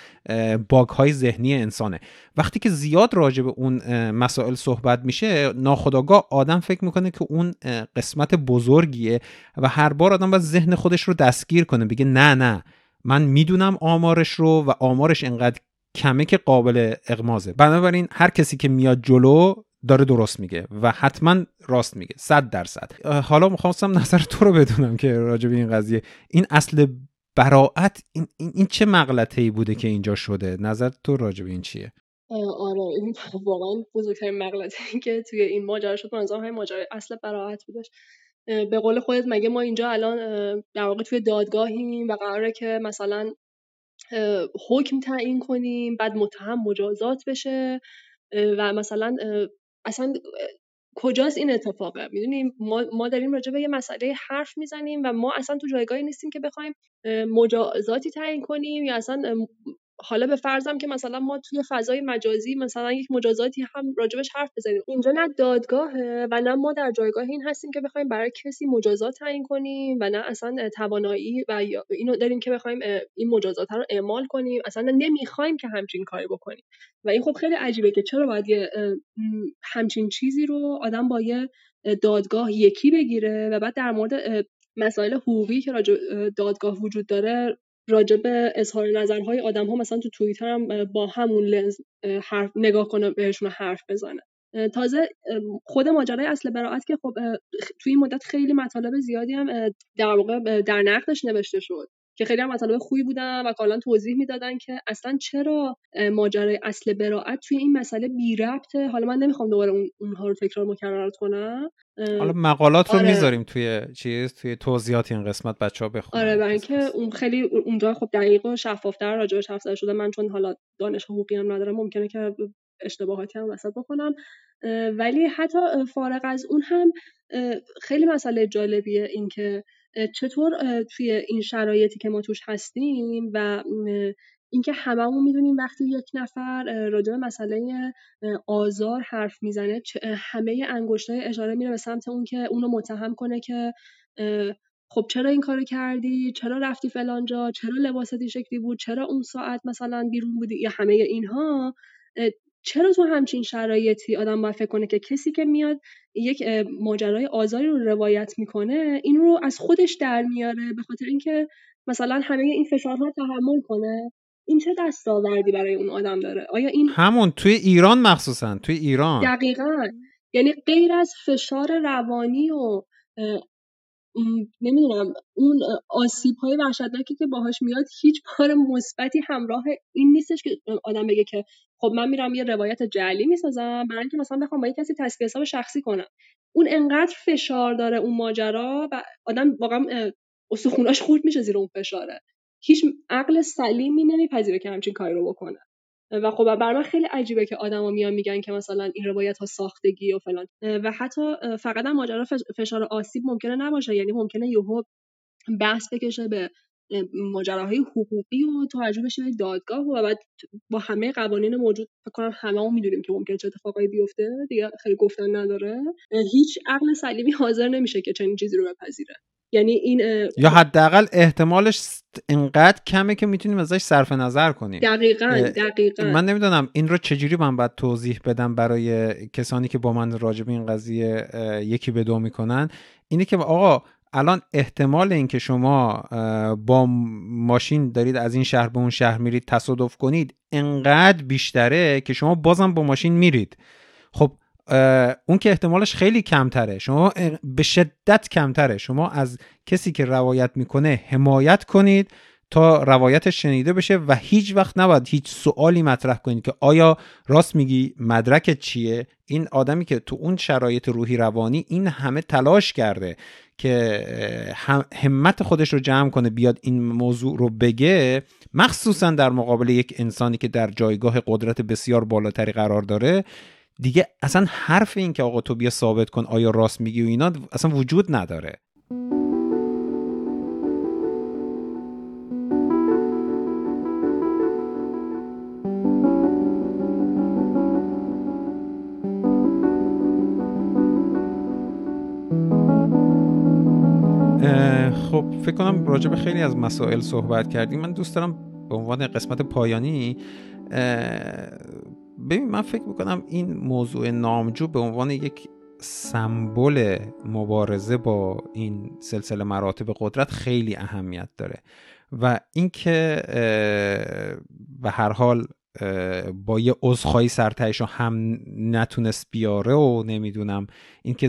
باگ های ذهنی انسانه. وقتی که زیاد راجع به اون مسائل صحبت میشه ناخداگاه آدم فکر می‌کنه که اون قسمت بزرگیه و هر بار آدم باید ذهن خودش رو دستگیر کنه. بگه نه نه. من می‌دونم آمارش رو و آمارش انقدر کمه که قابل اغمازه. بنابراین هر کسی که میاد جلو داره درست میگه و حتما راست میگه صد درصد. حالا می‌خواستم نظر تو رو بدونم که راجع این قضیه. این اصل براعت این, این, چه مغلطه ای بوده که اینجا شده؟ نظر تو راجع این چیه؟ آره این واقعا بزرگترین مغلطه که توی این ماجرا شد. منظورم های ماجرای اصل براعت بودش. به قول خودت مگه ما اینجا الان در واقع توی دادگاهیم و قراره که مثلا حکم تعیین کنیم بعد متهم مجازات بشه و مثلا اصلا کجاست این اتفاقه می‌دونیم ما, ما داریم راجع به یه مسئله حرف می‌زنیم و ما اصلا تو جایگاهی نیستیم که بخوایم مجازاتی تعیین کنیم یا اصلا حالا به فرضم که مثلا ما توی فضای مجازی مثلا یک مجازاتی هم راجبش حرف بزنیم. اینجا نه دادگاهه و نه ما در جایگاه این هستیم که بخوایم برای کسی مجازات تعیین کنیم و نه اصلا توانایی و اینو داریم که بخوایم این مجازات رو اعمال کنیم. اصلا نمی‌خوایم که همچین کاری بکنیم. و این خب خیلی عجیبه که چرا باید یه همچین چیزی رو آدم با یه دادگاه یکی بگیره و بعد در مورد مسائل حقوقی که راجع دادگاه وجود داره راجع به اظهار نظرهای آدم ها مثلا تو توییتر هم با همون لنز حرف نگاه کنه بهشون حرف بزنه. تازه خود ماجرای اصل براعت که خب توی این مدت خیلی مطالب زیادی هم در واقع در نقدش نوشته شد. که خیلی هم مطالب خوبی بودن و کاملا توضیح می‌دادن که اصلا چرا ماجرای اصل براعت توی این مسئله بی ربطه؟ حالا من نمی‌خوام دوباره اون اونها رو تکرار مکررات کنم. حالا مقالات رو آره. می‌ذاریم توی چیز توی توضیحات این قسمت بچه ها بخونن. آره برای اینکه اون خیلی اونجا خب دقیق و شفافتر راجعش حرف زده شده من چون حالا دانش حقوقی هم ندارم ممکنه که اشتباهاتی هم وسط بکنم. ولی حتی فارغ از اون هم خیلی مسئله جالبیه اینکه چطور توی این شرایطی که ما توش هستیم و اینکه هممون می‌دونیم وقتی یک نفر راجع به مسئله آزار حرف می‌زنه همه انگشتای اشاره میره به سمت اون که اونو متهم کنه که خب چرا این کارو کردی؟ چرا رفتی فلانجا چرا لباست این شکلی بود؟ چرا اون ساعت مثلا بیرون بودی؟ یا همه اینها چرا تو همچین شرایطی آدم باید فکر کنه که کسی که میاد یک ماجرای آزاری رو روایت می‌کنه این رو از خودش در میاره به خاطر اینکه مثلا همه این فشارها تحمل کنه. این چه دستاوردی برای اون آدم داره؟ آیا این همون توی ایران مخصوصا توی ایران. دقیقا. یعنی غیر از فشار روانی و نمی‌دونم اون آسیب های وحشتناکی که باهاش میاد هیچ کار مثبتی همراه این نیستش که آدم بگه که خب من میرم یه روایت جعلی می‌سازم برای اینکه مثلا بخوام با یه کسی تصفیه حساب شخصی کنم. اون انقدر فشار داره اون ماجرا و آدم واقعا استخوناش خورد میشه زیر اون فشاره. هیچ عقل سلیمی نمیپذیره که همچین کاری رو بکنه. و خب بر من خیلی عجیبه که آدما میان میگن که مثلا این روایت ها ساختگی و فلان. و حتی فقط هم ماجرا فشار آسیب ممکنه نباشه. یعنی ممکنه یهو بحث بکشه به ماجراهای حقوقی و توجه بشه به دادگاه و بعد با همه قوانین موجود فکر کنم همه می‌دونیم که ممکن چه اتفاقایی بیفته. دیگه خیلی گفتن نداره. هیچ عقل سلیمی حاضر نمیشه که چنین چیزی رو بپذیره. یعنی این یا حداقل احتمالش انقدر کمه که می‌تونیم ازش صرف نظر کنیم. دقیقا دقیقا. من نمی‌دونم این رو چجوری من باید توضیح بدم برای کسانی که با من راجب این قضیه یکی به دو می‌کنن. اینه که آقا الان احتمال اینکه شما با ماشین دارید از این شهر به اون شهر میرید تصادف کنید انقدر بیشتره که شما بازم با ماشین میرید. خب اون که احتمالش خیلی کمتره. شما به شدت کمتره. شما از کسی که روایت می‌کنه حمایت کنید تا روایتش شنیده بشه و هیچ وقت نباید هیچ سوالی مطرح کنید که آیا راست میگی مدرکت چیه؟ این آدمی که تو اون شرایط روحی روانی این همه تلاش کرده. که همت خودش رو جمع کنه بیاد این موضوع رو بگه مخصوصا در مقابل یک انسانی که در جایگاه قدرت بسیار بالاتری قرار داره. دیگه اصلا حرف این که آقا تو بیا ثابت کن آیا راست میگی و اینا اصلا وجود نداره. فکر کنم راجع به خیلی از مسائل صحبت کردیم. من دوست دارم به عنوان قسمت پایانی ببین من فکر می‌کنم این موضوع نامجو به عنوان یک سمبل مبارزه با این سلسله مراتب قدرت خیلی اهمیت داره. و اینکه به هر حال با یه عذرخواهی سرتایش رو هم نتونست بیاره و نمی‌دونم. اینکه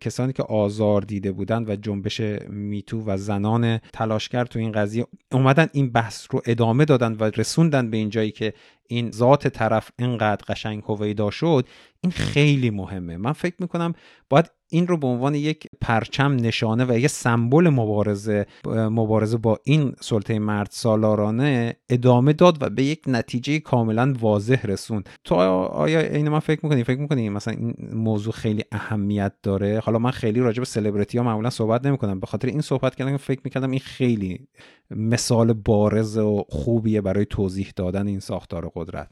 کسانی که آزار دیده بودن و جنبش میتو و زنان تلاشگر تو این قضیه اومدن این بحث رو ادامه دادن و رسوندن به این جایی که این ذات طرف اینقدر قشنگ هویدا شد این خیلی مهمه. من فکر می‌کنم باید این رو به عنوان یک پرچم نشانه و یک سمبل مبارزه مبارزه با این سلطه مرد سالارانه ادامه داد و به یک نتیجه کاملا واضح رسوند. تو آیا این من فکر می‌کنی؟ فکر می‌کنی مثلا این موضوع خیلی اهمیت داره؟ حالا من خیلی راجع به سلبریتی ها معمولا صحبت نمی‌کنم. به خاطر این صحبت کردم فکر می‌کردم این خیلی مثال بارز و خوبیه برای توضیح دادن این ساختار قدرت.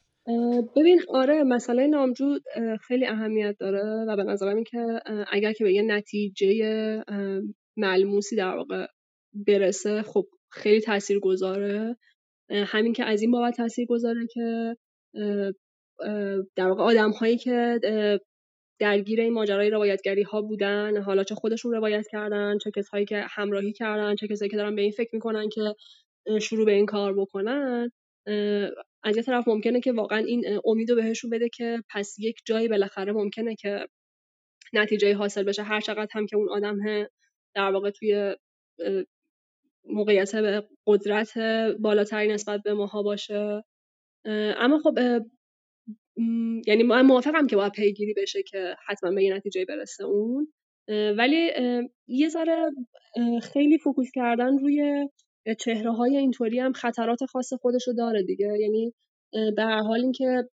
ببین آره مسئله نامجو خیلی اهمیت داره و به نظرم این که اگر که به یه نتیجه ملموسی در واقع برسه خب خیلی تاثیر گذاره همین که از این بابت تاثیر گذاره که در واقع آدم هایی که درگیر این ماجرای روایتگری ها بودن حالا چه خودشون روایت کردن چه کسایی که همراهی کردن چه کسایی که دارن به این فکر می‌کنن که شروع به این کار بکنن از یه طرف ممکنه که واقعا این امید رو بهشون بده که پس یک جایی بالاخره ممکنه که نتیجه حاصل بشه. هر چقدر هم که اون آدم در واقع توی موقعیت به قدرت بالاتری نسبت به ماها باشه. اما خب یعنی من موافقم که باید پیگیری بشه که حتما به یه نتیجه برسه اون. ولی یه ذره خیلی focus کردن روی چهره های اینطوری هم خطرات خاص خودشو داره دیگه. یعنی به هر حال اینکه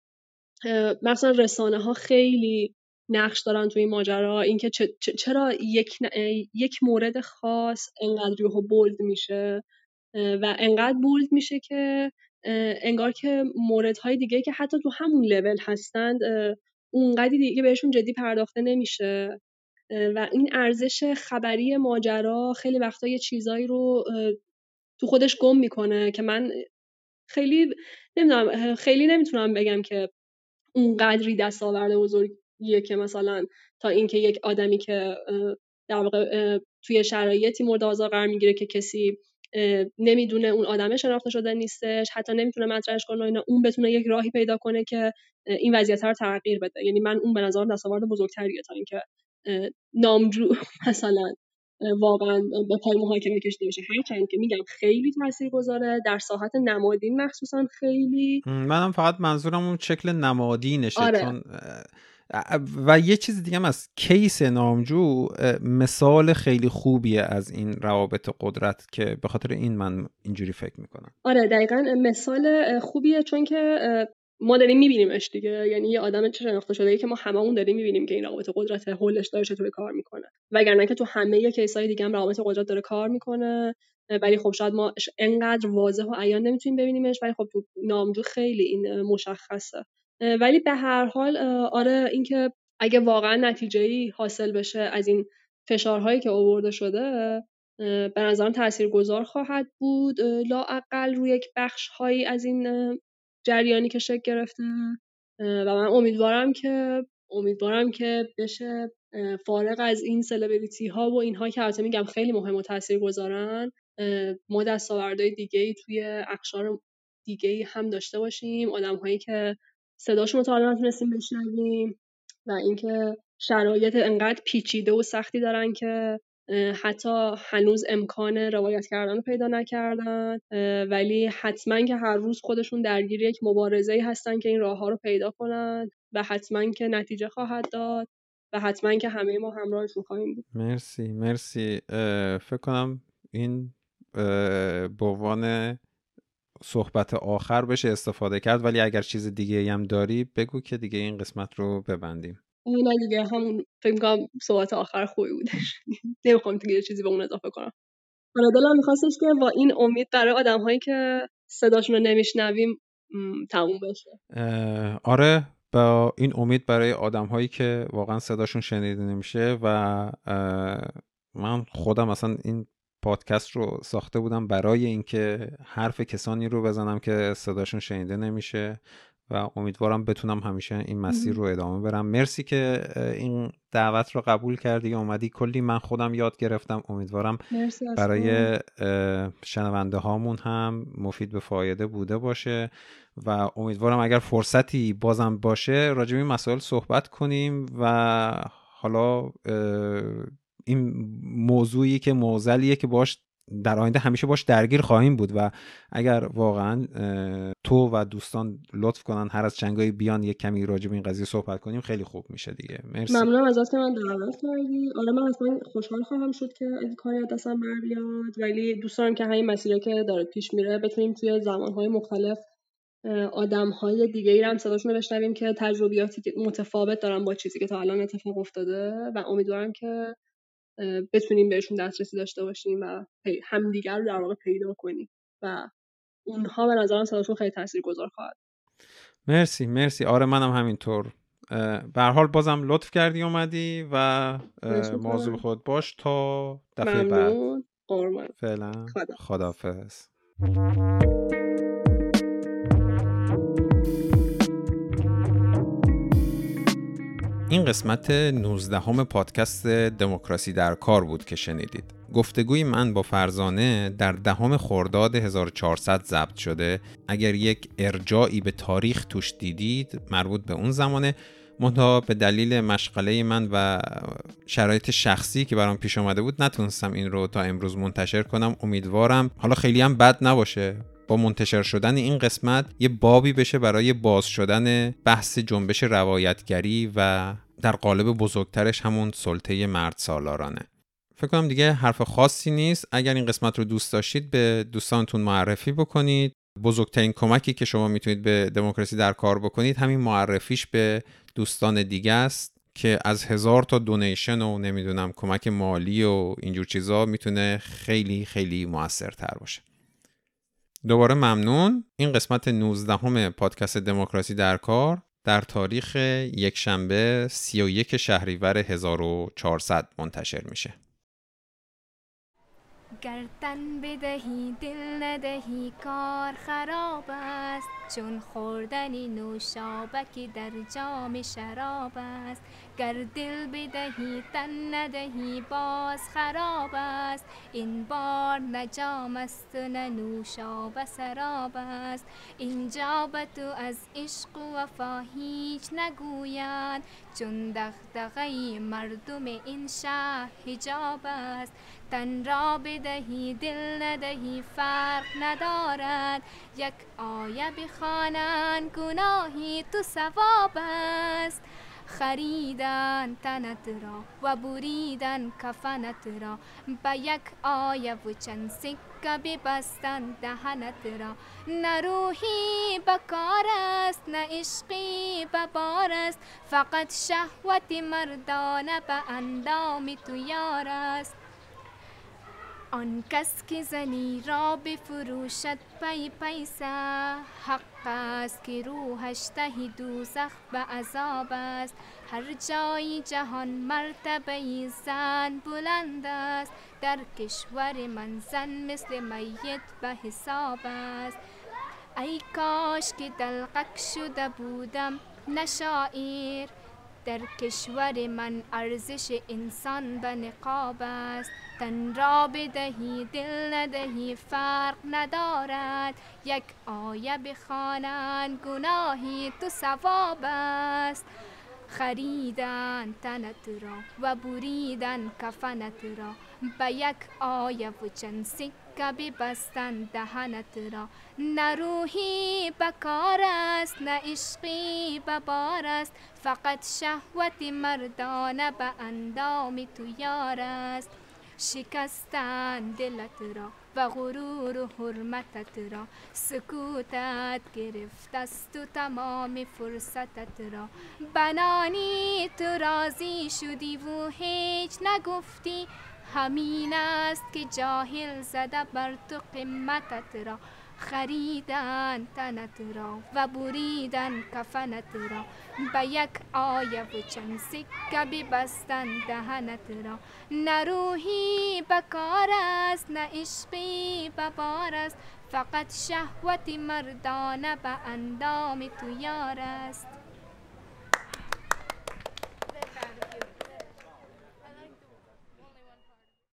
مثلا رسانه ها خیلی نقش دارن توی این ماجرا. اینکه چرا یک یک مورد خاص انقدر یهو bold میشه؟ و انقدر bold میشه که انگار که موردهای دیگه که حتی تو همون لول هستند اونقدی دیگه بهشون جدی پرداخته نمیشه. و این ارزش خبری ماجرا خیلی وقتا یه چیزایی رو تو خودش گم می‌کنه که من خیلی نمی‌دونم خیلی نمی‌تونم بگم که اونقدری دستاورد بزرگیه که مثلا تا اینکه یک آدمی که در واقع توی شرایطی مورد آزار قرار می‌گیره که کسی نمی‌دونه اون آدم شناخته شده نیستش حتی نمی‌تونه مطرحش کنه اینا اون بتونه یک راهی پیدا کنه که این وضعیت رو تغییر بده. یعنی من اون به نظرم دستاورد بزرگتریه تا اینکه نامجو مثلا واقعا به پای محاکمه کشیده بشه هرچند که میگم خیلی تاثیر گذاره در ساحت نمادین مخصوصا خیلی. منم فقط منظورم اون شکل نمادینشه آره. چون و یه چیز دیگه هم از کیس نامجو مثال خیلی خوبیه از این روابط قدرت که به خاطر این من اینجوری فکر می‌کنم. آره دقیقا مثال خوبیه چون که ما داریم میبینیمش دیگه. یعنی یه آدم چه شناخته شده که ما هممون داریم می‌بینیم که این روابط قدرت هولش داره چطوری کار می‌کنه. وگرنه که تو همه کیسای دیگه هم روابط قدرت داره کار می‌کنه ولی خب شاید ما انقدر واضح و عیان نمی‌تونیم ببینیمش ولی خب تو نامجو خیلی این مشخصه. ولی به هر حال آره اینکه اگه واقعا نتیجه ای حاصل بشه از این فشارهایی که آورده شده به نظرم تاثیرگذار خواهد بود. لااقل روی یک بخش هایی از این جریانی که شکل گرفته و من امیدوارم که امیدوارم که بشه فارغ از این سلبریتی ها و اینها که البته میگم خیلی مهم و تاثیر گذارن ما دستاوردهای دیگه ای توی اقشار دیگه ای هم داشته باشیم. آدم هایی که صداشون رو تا حالا نتونستیم بشنویم و اینکه شرایط انقدر پیچیده و سختی دارن که حتی هنوز امکان روایت کردن رو پیدا نکردن ولی حتما که هر روز خودشون درگیر یک مبارزه هستن که این راه ها رو پیدا کنن و حتما که نتیجه خواهد داد و حتما که همه ما همراهشون خواهیم بود. مرسی مرسی. فکر کنم این به صحبت آخر بشه استفاده کرد ولی اگر چیز دیگه هم داری بگو که دیگه این قسمت رو ببندیم. نه دیگه همون فکر کنم صحبت آخر خوبی بودش نمی‌خوام دیگه چیزی به اون اضافه کنم. حالا دلم میخواستش که با این امید برای آدم هایی که صداشون رو نمیشنویم تموم بشه. آره با این امید برای آدم هایی که واقعا صداشون شنیده نمیشه و من خودم اصلا این پادکست رو ساخته بودم برای اینکه حرف کسانی رو بزنم که صداشون شنیده نمیشه. و امیدوارم بتونم همیشه این مسیر رو ادامه برم مرسی که این دعوت رو قبول کردی اومدی. کلی من خودم یاد گرفتم. امیدوارم برای شنونده هامون هم مفید به فایده بوده باشه. و امیدوارم اگر فرصتی بازم باشه راجع این مسائل صحبت کنیم و حالا این موضوعی که موزلیه که باش در آینده همیشه باش درگیر خواهیم بود و اگر واقعا تو و دوستان لطف کنن هر از چنگایی بیان یک کمی راجع به این قضیه صحبت کنیم خیلی خوب میشه دیگه. مرسی. ممنونم از که من دعوت کردی. آره من اصلا خوشحال خواهم شد که این کاری دستم بر بیاد. ولی دوست دارم که همین مسیری که داره پیش میره بتونیم توی زمانهای مختلف آدم های دیگه ای هم صداشون بشنویم که تجربیاتی متفاوت دارن با چیزی که تا الان اتفاق افتاده و امیدوارم که بتونیم بهشون دسترسی داشته باشیم و همدیگر رو در واقع پیدا کنیم. و اونها به نظرم صداشون خیلی گذار خواهد. مرسی مرسی. آره منم همینطور. به حال بازم لطف کردی اومدی و موضوع خود باش تا دفعه بعد. فعلا. خدافز این قسمت 19 همه پادکست دموکراسی در کار بود که شنیدید. گفتگوی من با فرزانه در دهم خرداد 1400 ضبط شده. اگر یک ارجاعی به تاریخ توش دیدید مربوط به اون زمانه منتها به دلیل مشغله من و شرایط شخصی که برام پیش آمده بود نتونستم این رو تا امروز منتشر کنم امیدوارم حالا خیلی هم بد نباشه با منتشر شدن این قسمت یه بابی بشه برای باز شدن بحث جنبش روایتگری و در قالب بزرگترش همون سلطه مرد سالارانه. فکر کنم دیگه حرف خاصی نیست. اگر این قسمت رو دوست داشتید به دوستانتون معرفی بکنید. بزرگترین کمکی که شما می‌تونید به دموکراسی در کار بکنید همین معرفیش به دوستان دیگه است که از هزار تا دونیشن و نمی‌دونم کمک مالی و اینجور چیزا می‌تونه خیلی خیلی موثرتر باشه. دوباره ممنون. این قسمت 19 همه پادکست دموکراسی در کار در تاریخ یک شنبه 31 شهریور 1400 منتشر میشه. گر تن بدهی دل ندهی کار خراب است. چون خوردنی نوشابکی در جام شراب است. گر دل بدهی تن ندهی باز خراب است. این بار نه جام است و نه سراب است. اینجا به تو از عشق و وفا هیچ نگویند چون دغدغه مردم این شهر حجاب است. تن را بدهی دل ندهی فرق ندارد. یک آیه بخوانند گناهی تو ثواب است. خریدن تنت را و بریدن کفنت را. به یک آیه و چند سکه ببستن دهنت را. نه روحی بکار است نه عشقی ببار است. فقط شهوت مردانه به اندام تو یار است. آن کس که زنی را بفروشد پی پیسه حق است که روحش ته دوزخ به عذاب است. هر جای جهان مرتبه زن بلند است. در کشور من زن مثل میت به حساب است. ای کاش که دلقک شده بودم نشایر در کشور من ارزش انسان به نقاب است. تن را بدهی دل ندهی فرق ندارد. یک آیه بخوانند گناهی تو ثواب است. خریدن تنت را و بریدن کفنت را. به یک آیه و چند سکه ببستن دهنت را نه روحی بکار است نه عشقی ببار است فقط شهوت مردانه به اندام تو یار است شکستن دلت را و غرور و حرمتت را سکوتت گرفت است و تمام فرصتت را بنانی تو راضی شدی و هیچ نگفتی همین است که جاهل زده بر تو قمتت را. خریدن تنت را و بریدن کفنت را. به یک آیه و چند سکه ببستن دهنت را. نه روحی بکار است نه عشقی ببار است. فقط شهوت مردانه به اندام تو یار است.